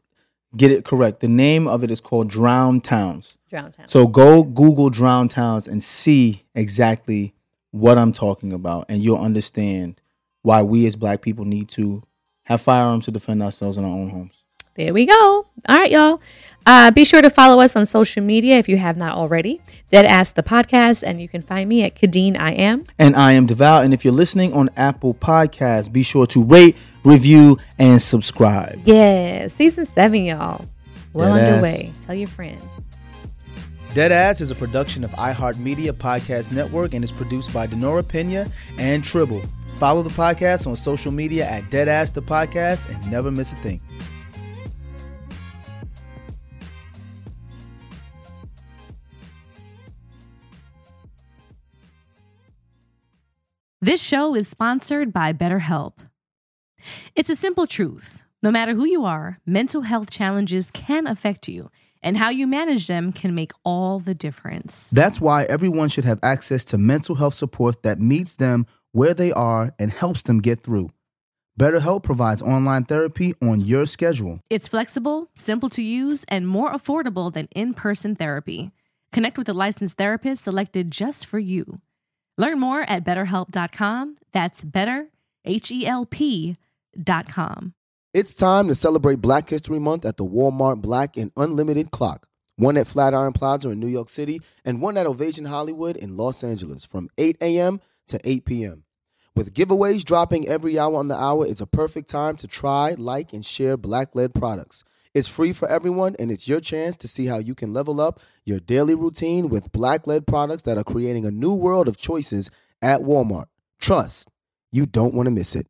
get it correct. The name of it is called Drown Towns. Drown Towns. So go Google Drown Towns and see exactly what I'm talking about, and you'll understand why we as black people need to have firearms to defend ourselves in our own homes. There we go. All right, y'all. Uh, be sure to follow us on social media if you have not already. Deadass the podcast, and you can find me at Khadeen I am. And I am Devale. And if you're listening on Apple Podcasts, be sure to rate, review, and subscribe. Yeah, season seven, y'all. Well Deadass. underway. Tell your friends. Deadass is a production of iHeartMedia Podcast Network and is produced by Denora Pena and Tribble. Follow the podcast on social media at Deadass the Podcast and never miss a thing. This show is sponsored by BetterHelp. It's a simple truth. No matter who you are, mental health challenges can affect you, and how you manage them can make all the difference. That's why everyone should have access to mental health support that meets them where they are and helps them get through. BetterHelp provides online therapy on your schedule. It's flexible, simple to use, and more affordable than in person therapy. Connect with a licensed therapist selected just for you. Learn more at betterhelp.com. That's better, H E L P.com. It's time to celebrate Black History Month at the Walmart Black and Unlimited Clock. One at Flatiron Plaza in New York City and one at Ovation Hollywood in Los Angeles from 8 a.m. to 8 p.m. With giveaways dropping every hour on the hour, it's a perfect time to try, like, and share black led products. It's free for everyone, and it's your chance to see how you can level up your daily routine with black led products that are creating a new world of choices at Walmart. Trust, you don't want to miss it.